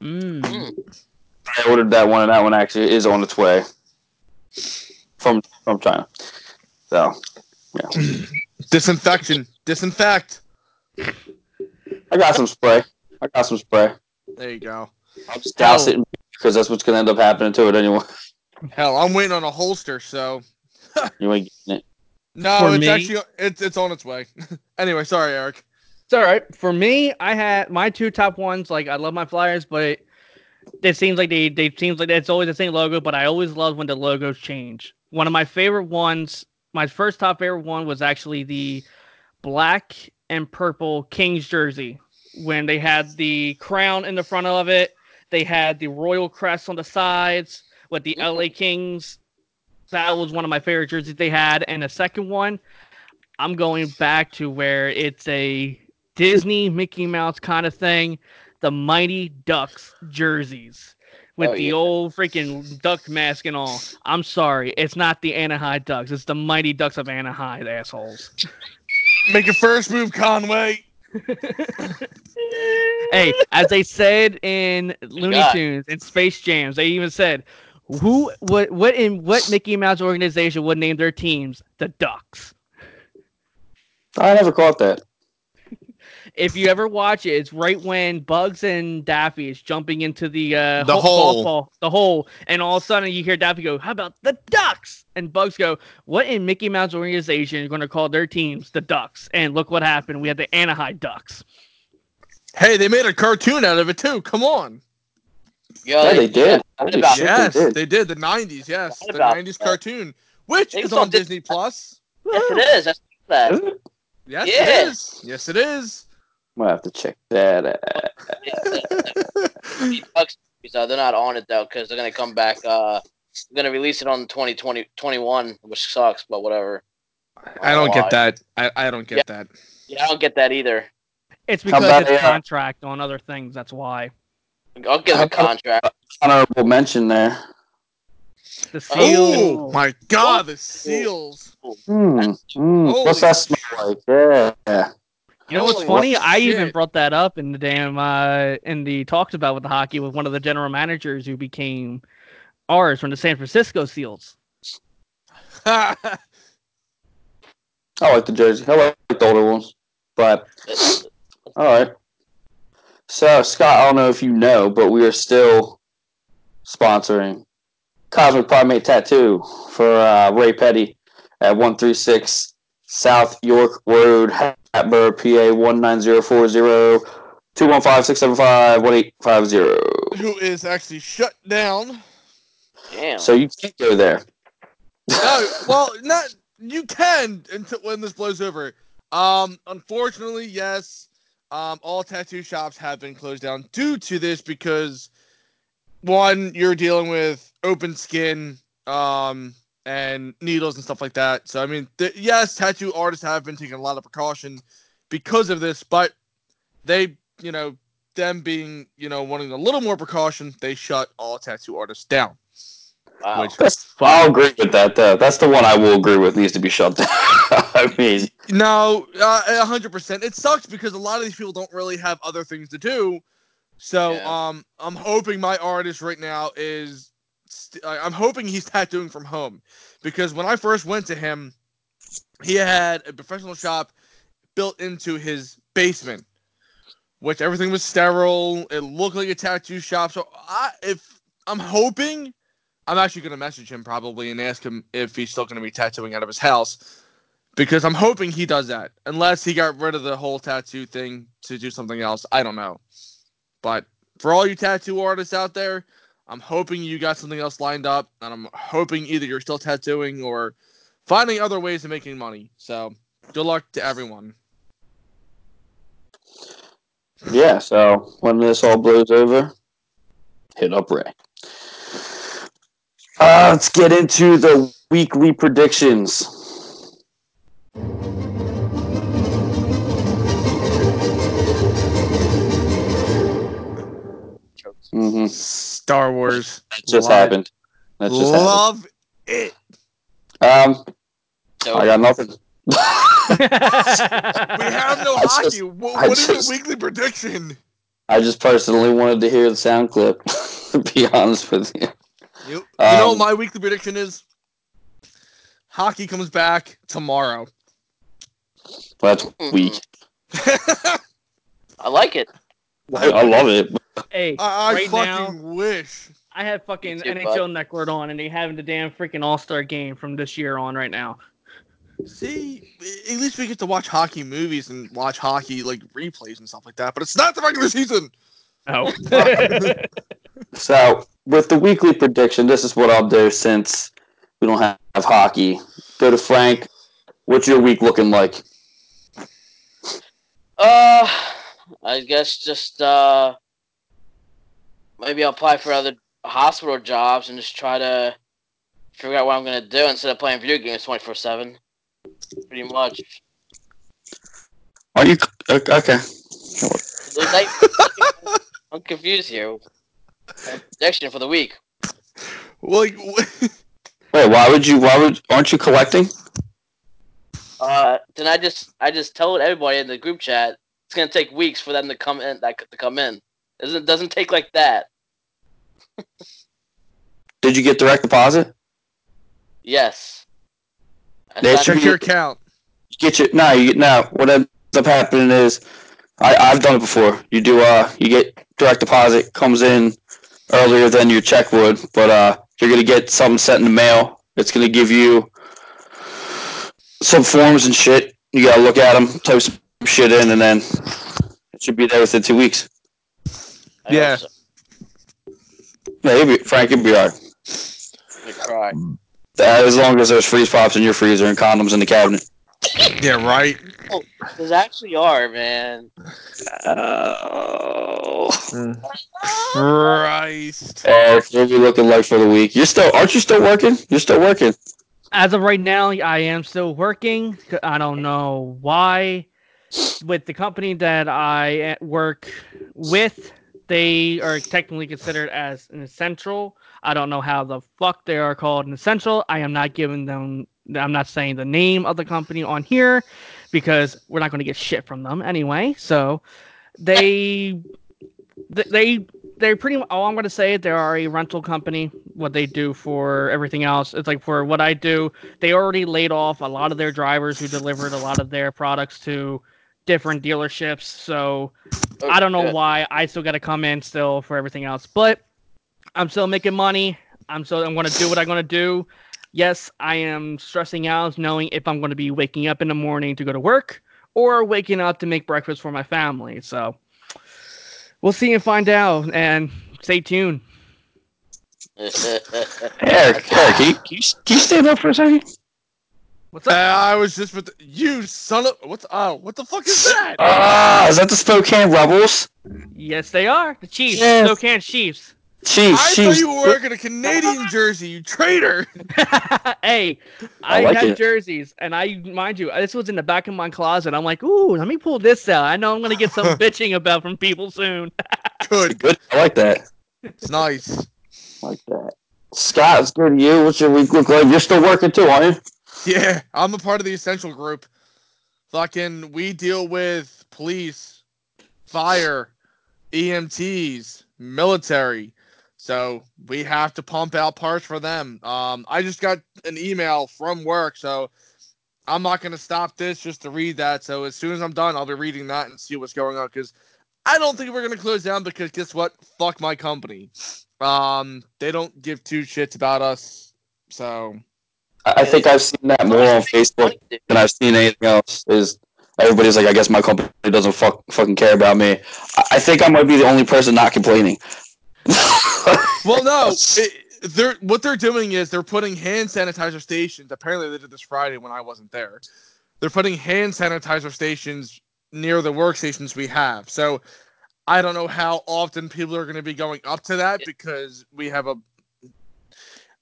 Mm. I ordered that one, and that one actually is on its way from from China. So, yeah. Disinfection. Disinfect. I got some spray. I got some spray. There you go. I'll just douse it because that's what's going to end up happening to it anyway. Hell, I'm waiting on a holster, so You ain't getting it. no, For it's me- actually it's it's on its way. anyway, sorry, Eric. It's all right. For me, I had my two top ones. Like I love my Flyers, but it seems like they they seems like it's always the same logo. But I always love when the logos change. One of my favorite ones, my first top favorite one was actually the black and purple Kings jersey when they had the crown in the front of it. They had the royal crest on the sides with the LA Kings. That was one of my favorite jerseys they had. And the second one, I'm going back to where it's a Disney Mickey Mouse kind of thing, the Mighty Ducks jerseys with Oh, the yeah. old freaking duck mask and all. I'm sorry, it's not the Anaheim Ducks. It's the Mighty Ducks of Anaheim, assholes. Make your first move, Conway. Hey, as they said in Looney God. Tunes and Space Jams, they even said, "Who, what, what in what Mickey Mouse organization would name their teams the Ducks?" I never caught that. If you ever watch it, it's right when Bugs and Daffy is jumping into the uh, The ho- hole. ball, the hole, and all of a sudden you hear Daffy go, "How about the Ducks?" And Bugs go, "What in Mickey Mouse organization is going to call their teams the Ducks?" And look what happened. We had the Anaheim Ducks. Hey, they made a cartoon out of it too. Come on. Yo, Yeah, they did. What about yes, they did. they did. The '90s. Yes, the about '90s that? cartoon, which They is on Disney Plus. Yes, it is. That's that. Is it? Yes, Yeah. it is. Yes, it is. Might have to check that out. Bucks, they're not on it though because they're gonna come back. Uh, they're gonna release it on 2020 21, which sucks, but whatever. I don't Why? get that. I, I don't get that. Yeah, I don't get that either. It's because about, it's uh, contract on other things. That's why. I'll give How a contract. Honorable mention there. The seal. Oh my God, the seals. Hmm. hmm. Holy What's that smell like? Yeah. You know what's Holy funny? I even brought that up in the damn uh in the talks about with the hockey with one of the general managers who became ours from the San Francisco Seals. I like the jersey. I like the older ones. But all right. So Scott, I don't know if you know, but we are still sponsoring Cosmic Primate Tattoo for uh, Ray Petty at one three six South York Road, Hatboro, PA one nine zero four zero two one five six seven five one eight five zero. Who is actually shut down? Damn. So you can't go there. no, well, not you can until when this blows over. Um, unfortunately, yes. Um, all tattoo shops have been closed down due to this because one, you're dealing with open skin, um, and needles and stuff like that. So I mean, th- yes, tattoo artists have been taking a lot of precaution because of this, but they, you know, them being, you know, wanting a little more precaution, they shut all tattoo artists down. wow. Which That's, I'll agree with that. Though. That's the one I will agree with needs to be shut down. I mean, No, uh, a hundred percent. It sucks because a lot of these people don't really have other things to do. So, Yeah. um, I'm hoping my artist right now is. St- I'm hoping he's tattooing from home, because when I first went to him, he had a professional shop built into his basement, which everything was sterile. It looked like a tattoo shop. So, I if I'm hoping, I'm actually gonna message him probably and ask him if he's still gonna be tattooing out of his house because I'm hoping he does that. Unless he got rid of the whole tattoo thing to do something else, I don't know. But for all you tattoo artists out there, I'm hoping you got something else lined up, and I'm hoping either you're still tattooing or finding other ways of making money. So good luck to everyone. yeah. So when this all blows over, hit up Ray. Uh, let's get into the weekly predictions. Hmm Star Wars. That just Love it. happened. That just happened. Love it. Um, So, I got nothing. We have no I just- hockey. What, I what is just- the weekly prediction? I just personally wanted to hear the sound clip. to be honest with you. You, you know what Um, my weekly prediction is? Hockey comes back tomorrow. That's Mhm. weak. I like it. I, I love it. Hey, I, I right fucking now wish. I have fucking Me too, NHL Network on, and they having the damn freaking All Star game from this year on right now. See, at least we get to watch hockey movies and watch hockey like replays and stuff like that. But it's not the regular season. Oh, So with the weekly prediction, this is what I'll do since we don't have, have hockey. Go to Frank. What's your week looking like? Uh, I guess just uh, maybe I'll apply for other hospital jobs and just try to figure out what I'm gonna do instead of playing video games 24 seven. Pretty much. Are you okay? I'm confused here. Prediction for the week. Like, Wait, why would you? Why would? Aren't you collecting? Uh, then I just I just told everybody in the group chat it's gonna take weeks for them to come in. That to come in. Doesn't doesn't take like that. Did you get direct deposit? Yes. They check your account. get your no you no what ends up happening is I, I've done it before. You do uh you get direct deposit comes in earlier than your check would, but uh you're gonna get something sent in the mail. It's gonna give you some forms and shit. You gotta look at them, type some shit in, and then it should be there within two weeks. I Yeah. so. Yeah, you'll be, Frank, you'll be alright. Let me cry. Uh, As long as there's freeze pops in your freezer and condoms in the cabinet. Yeah, right. There's actually are, man. Oh. Christ. Eric, what are you looking like for the week? You're still, aren't you still working? You're still working. As of right now, I am still working. I don't know why. With the company that I uh, work with, they are technically considered as an essential. I don't know how the fuck they are called an essential. I am not giving them. I'm not saying the name of the company on here because we're not going to get shit from them anyway. So they they they're pretty mu- all I'm going to say they are a rental company what they do for everything else it's like for what I do they already laid off a lot of their drivers who delivered a lot of their products to different dealerships so Oh, I don't know good. why. I still got to come in still for everything else. But I'm still making money. I'm still I'm going to do what I'm going to do. Yes I am stressing out knowing if I'm going to be waking up in the morning to go to work or waking up to make breakfast for my family. So we'll see and find out. And stay tuned. Eric, Eric, can you, can you, can you stand up for a second? What's Uh, up I was just with the, you son of what? The, oh, what the fuck is that? Ah, is that the Spokane Rebels? yes they are the chiefs Yes. Spokane chiefs Chiefs, I thought you were wearing a Canadian jersey, you traitor. hey, I I, like had it. jerseys, and I mind you, this was in the back of my closet. I'm like, ooh, let me pull this out. I know I'm gonna get some bitching about from people soon. Good. Good. I like that. It's nice. I like that. Scott, it's good to you. What's your week look like? You're still working too, aren't you? Yeah, I'm a part of the essential group. Fucking, we deal with police, fire, EMTs, military. So we have to pump out parts for them. Um, I just got an email from work, so I'm not gonna stop this just to read that. So as soon as I'm done, I'll be reading that and see what's going on. Because I don't think we're gonna close down. Because guess what? Fuck my company. Um, they don't give two shits about us. So I think I've seen that more on Facebook than I've seen anything else. Is everybody's like, I guess my company doesn't fuck, fucking care about me. I, I think I might be the only person not complaining. Well, no, it, they're what they're doing is they're putting hand sanitizer stations. Apparently, they did this Friday when I wasn't there. They're putting hand sanitizer stations near the workstations we have. So I don't know how often people are going to be going up to that because we have a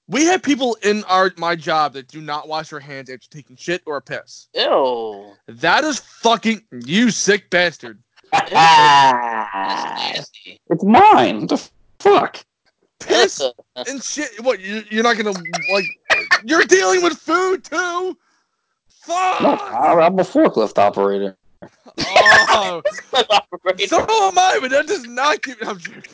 we have people in our my job that do not wash their hands after taking shit or a piss. Ew. That is fucking you sick bastard. That's nasty. it's mine. What the fuck? Piss and shit. What you, you're not gonna like? You're dealing with food too. Fuck. No, I'm a forklift operator. Oh, Operator. so am I, but that does not give. I'm joking.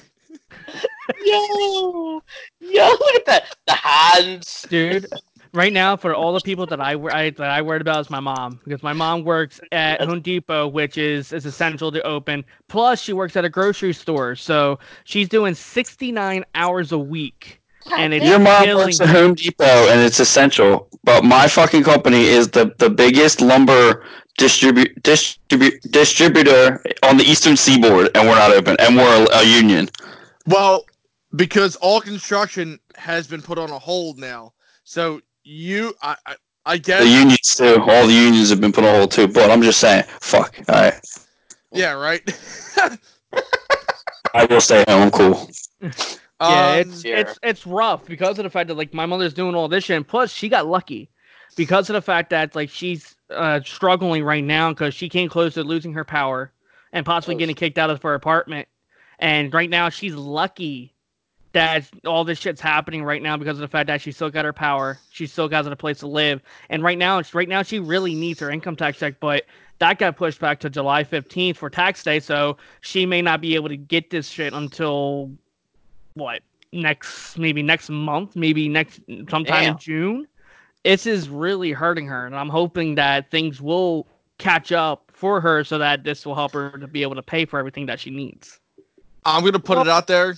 Yo, yo, look at that. The hands. Dude, right now for all the people that I, I that I worried about is my mom because my mom works at Home Depot, which is is essential to open. Plus, she works at a grocery store, so she's doing 69 hours a week, and it's Your mom works at Home Depot and it's essential, but my fucking company is the, the biggest lumber distribu- distribu- distributor on the eastern seaboard, and we're not open, and we're a, a union. Well, because all construction has been put on a hold now, so you, I, I, I guess, The unions too. All the unions have been put on hold too. But I'm just saying, fuck. All right, yeah, right. I will stay home. I'm cool. Yeah, Um, it's Yeah. it's it's rough because of the fact that like my mother's doing all this shit, and plus she got lucky because of the fact that like she's uh, struggling right now because she came close to losing her power and possibly getting kicked out of her apartment. And right now she's lucky that all this shit's happening right now because of the fact that she still got her power. She still got a place to live. And right now, right now she really needs her income tax check, but that got pushed back to July 15th for tax day, so she may not be able to get this shit until what next maybe next month, maybe next sometime in June. This is really hurting her, and I'm hoping that things will catch up for her so that this will help her to be able to pay for everything that she needs. I'm gonna put it out there.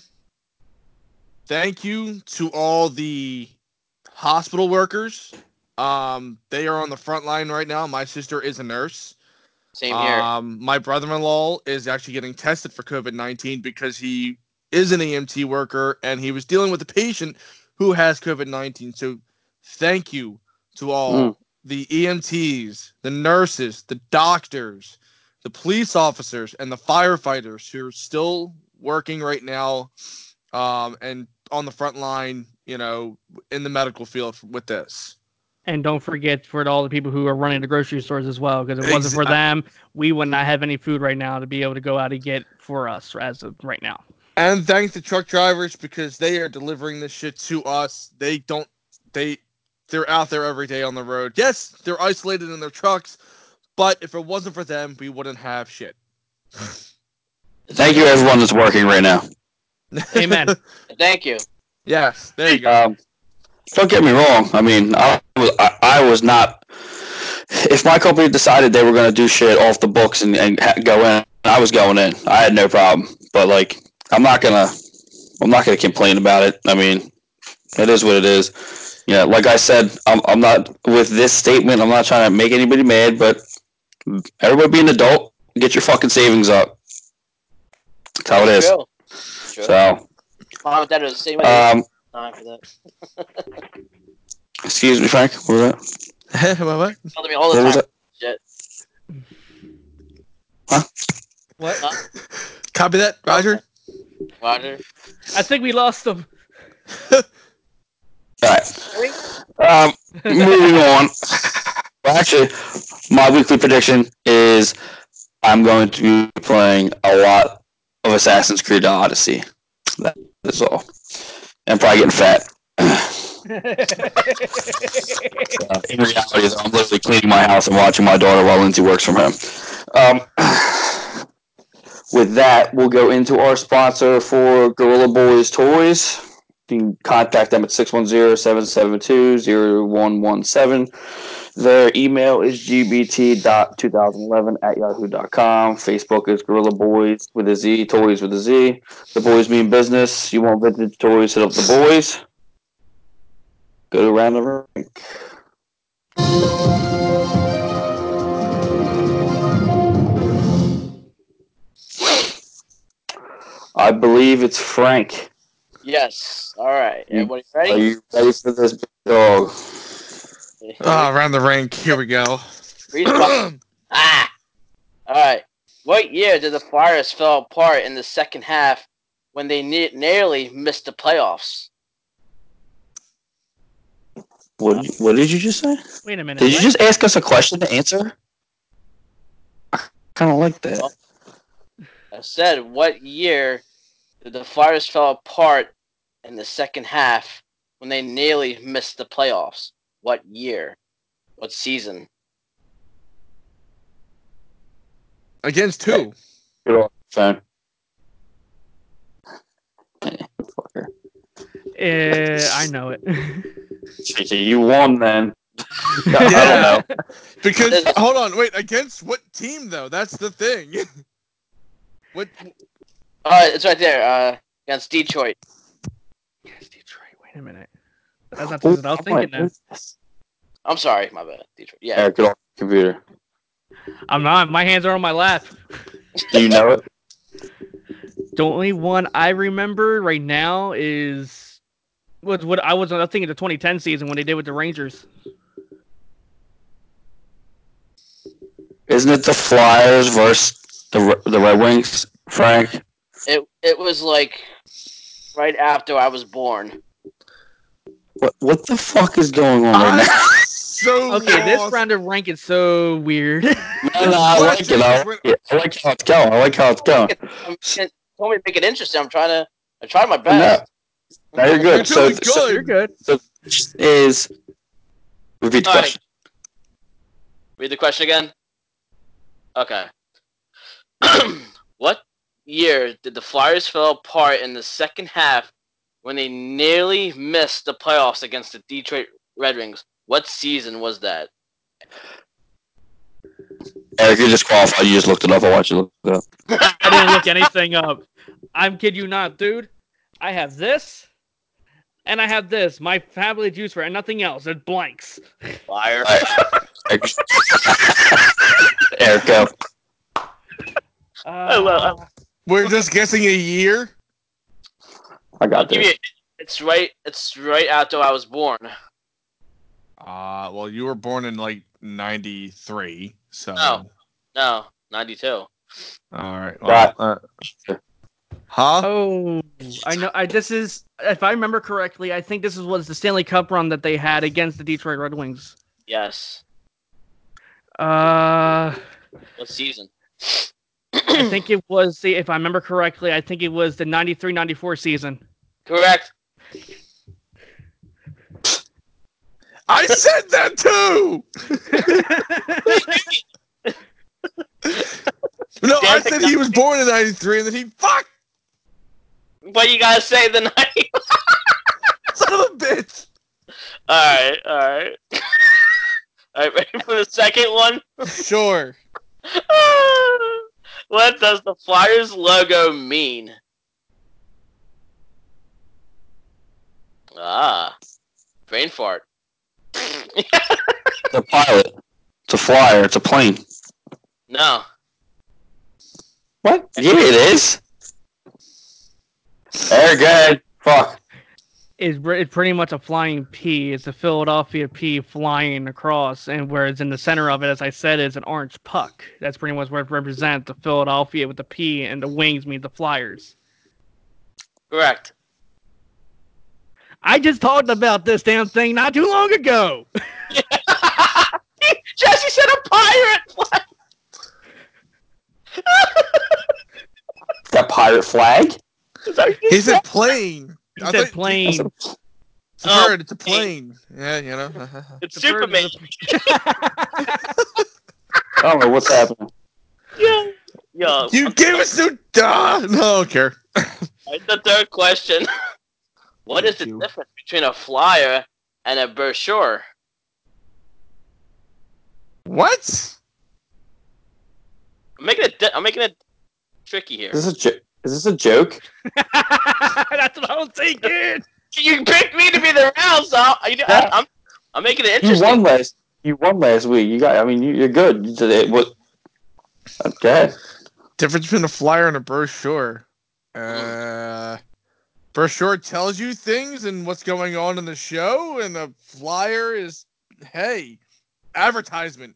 Thank you to all the hospital workers. Um, they are on the front line right now. My sister is a nurse. Same here. Um, my brother-in-law is actually getting tested for COVID-19 because he is an EMT worker and he was dealing with a patient who has COVID-19. So, thank you to all Mm. the EMTs, the nurses, the doctors, the police officers, and the firefighters who are still working right now, um, and on the front line. You know, in the medical field with this. And don't forget for all the people who are running the grocery stores as well, because it wasn't for them, we would not have any food right now to be able to go out and get for us as of right now. And thank the truck drivers because they are delivering this shit to us. They don't they they're out there every day on the road. Yes, they're isolated in their trucks, but if it wasn't for them, we wouldn't have shit. Thank you, everyone that's working right now. Amen. Thank you. yes, there you go. Um, don't get me wrong. I mean, I was, I, I was not. If my company decided they were going to do shit off the books and, and ha- go in, I was going in. I had no problem. But like, I'm not gonna. I'm not gonna complain about it. I mean, it is what it is. Yeah, like I said, I'm, I'm not with this statement. I'm not trying to make anybody mad, but everybody be an adult. Get your fucking savings up. That's how it is. True. True. So, Mom and Dad are the same way. um, time for that. excuse me, Frank. What was that? what, what? Tell me all the What was time. that? Shit. What? Copy that, Roger. Roger. I think we lost them. All right. Um, moving on. Well, actually, my weekly prediction is I'm going to be playing a lot of Assassin's Creed Odyssey. That is all. And probably getting fat. In reality, though, I'm literally cleaning my house and watching my daughter while Lindsay works from home. Um, with that, we'll go into our sponsor for Gorilla Boys Toys. You can contact them at 610-772-0117. Their email is gbt.2011 at yahoo.com. Facebook is Gorilla Boys with a Z, Toys with a Z. The boys mean business. You want vintage toys, hit up the boys. Go around the rink. I believe it's Frank. Yes. All right. Everybody Are you ready for this big dog? Ah, around the rink. Here we go. Ah. All right. What year did the Flyers fell apart in the second half when they ne- nearly missed the playoffs? What, what did you just say? Wait a minute. Did you just ask us a question to answer? I kind of like that. I said, what year did the Flyers fell apart in the second half when they nearly missed the playoffs? What year? What season? Against who? Get off the phone. Fucker. Uh, I know it. You won then. I don't know. Because hold on, wait. Against what team though? That's the thing. what? Uh, it's right there. Uh, against Detroit. Yes, Detroit. Wait a minute. That's not what I was thinking. Then. I'm sorry, my bad. Detroit. Yeah. Eric, get off the computer. I'm not. My hands are on my lap. Do you know it? The only one I remember right now is was what I was. I was thinking the 2010 season when they did with the Rangers. Isn't it the Flyers versus the the Red Wings, Frank? It it was like right after I was born. What what the fuck is going on right I- now? so Okay, this round of rank is so weird. No, no, I like it. I like it. I like how it's going. I like how it's going. I'm told me to make it interesting. I'm trying to. I tried my best. no, you're You're good. So, doing so. You're good. So is repeat the All right. question. Read the question again. Okay. what year did the Flyers fall apart in the second half when they nearly missed the playoffs against the Detroit Red Wings? What season was that? Eric, you're disqualified. You just looked it up. I want you look it up. I didn't look anything up. I'm kid you not, dude. I have this, and I have this. My family juice for and nothing else. It's blanks. Fire. Eric, Eric, go. Uh, We're just guessing a year. I got give this. you. It's right. It's right after I was born. Uh, well, you were born in like '93, so. No. No, ninety-two. All right. Right. Well, uh, huh? Oh, I know. I this is if I remember correctly. I think this is was the Stanley Cup run that they had against the Detroit Red Wings. Yes. Uh, What season? I think it was the if I remember correctly. I think it was the 93-94 season. Correct. I said that too. No, I said he was born in '93, and then he fuck But you gotta say the night. son of a bitch. all right. All right. all right. Ready for the second one? Sure. what does the Flyers logo mean? Ah, brain fart. It's a pilot. It's a flyer. It's a plane. no, What? Yeah, it is. Eric, go ahead. Fuck. is it's pretty much a flying P. It's a Philadelphia P flying across, and whereas in the center of it, as I said, is an orange puck. That's pretty much what represents the Philadelphia with the P, and the wings mean the Flyers. correct. I just talked about this damn thing not too long ago. Jesse said a pirate. That pirate flag? Is that what you He said plane. He I said thought- plane. It's a Oh, bird. It's a plane. Yeah, you know. It's The bird Superman. is a- I don't know what's happening. Yeah. Yo, you gave us no duh. No, I don't care. Alright, the third question. What is the you. difference between a flyer and a brochure? What? I'm making it. Di- I'm making it tricky here. Is this a jo- is this a joke? That's what I was thinking. You picked me to be the round, so I, I, I'm, I'm making it interesting. You interesting. won last. You won last week. You got. I mean, you, you're good. You did it. What? Okay. Difference between a flyer and a brochure. Uh, brochure tells you things and what's going on in the show, and the flyer is, hey, advertisement.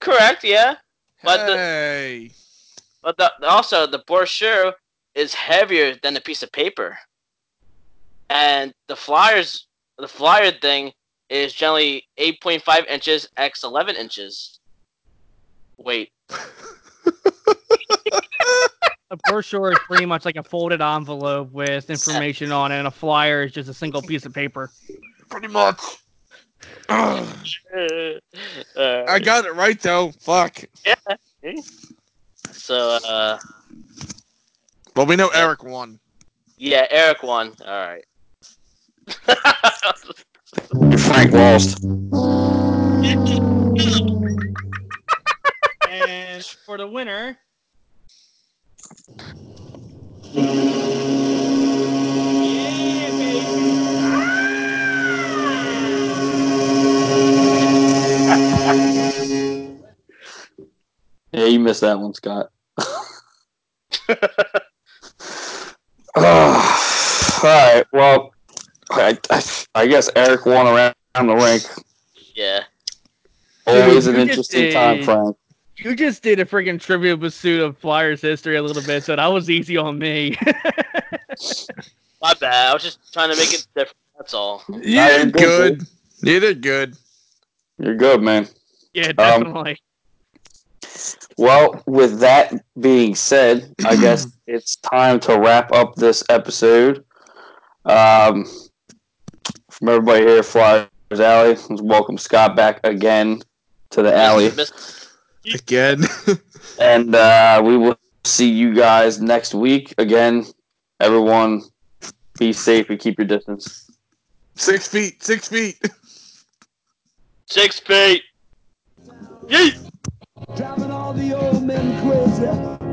Correct, yeah. But the- But the, also, the brochure is heavier than a piece of paper, and the flyers, the flyer thing is generally 8.5 inches x 11 inches. Wait, A brochure is pretty much like a folded envelope with information on it, and a flyer is just a single piece of paper. pretty much. Uh, I got it right though. Fuck. Yeah. so uh, Well, we know Eric won. yeah, Eric won. All right. You're Frank lost. And for the winner, Yeah, you missed that one, Scott. Ah, all right. Well, I, I, I guess Eric won around the rink. yeah. Always an interesting time, did. Frank. You just did a freaking trivia pursuit of Flyers history a little bit, so that was easy on me. My bad. I was just trying to make it different. That's all. Yeah, you're good, good. Neither good. You're good, man. Yeah, Um, definitely. Well, with that being said, I guess it's time to wrap up this episode. Um, from everybody here at Flyers Alley, let's welcome Scott back again to the alley. Miss- Again. And uh, we will see you guys next week. Again, everyone, be safe and keep your distance. six feet. Six feet. Six feet. Yeet. Driving all the old men crazy.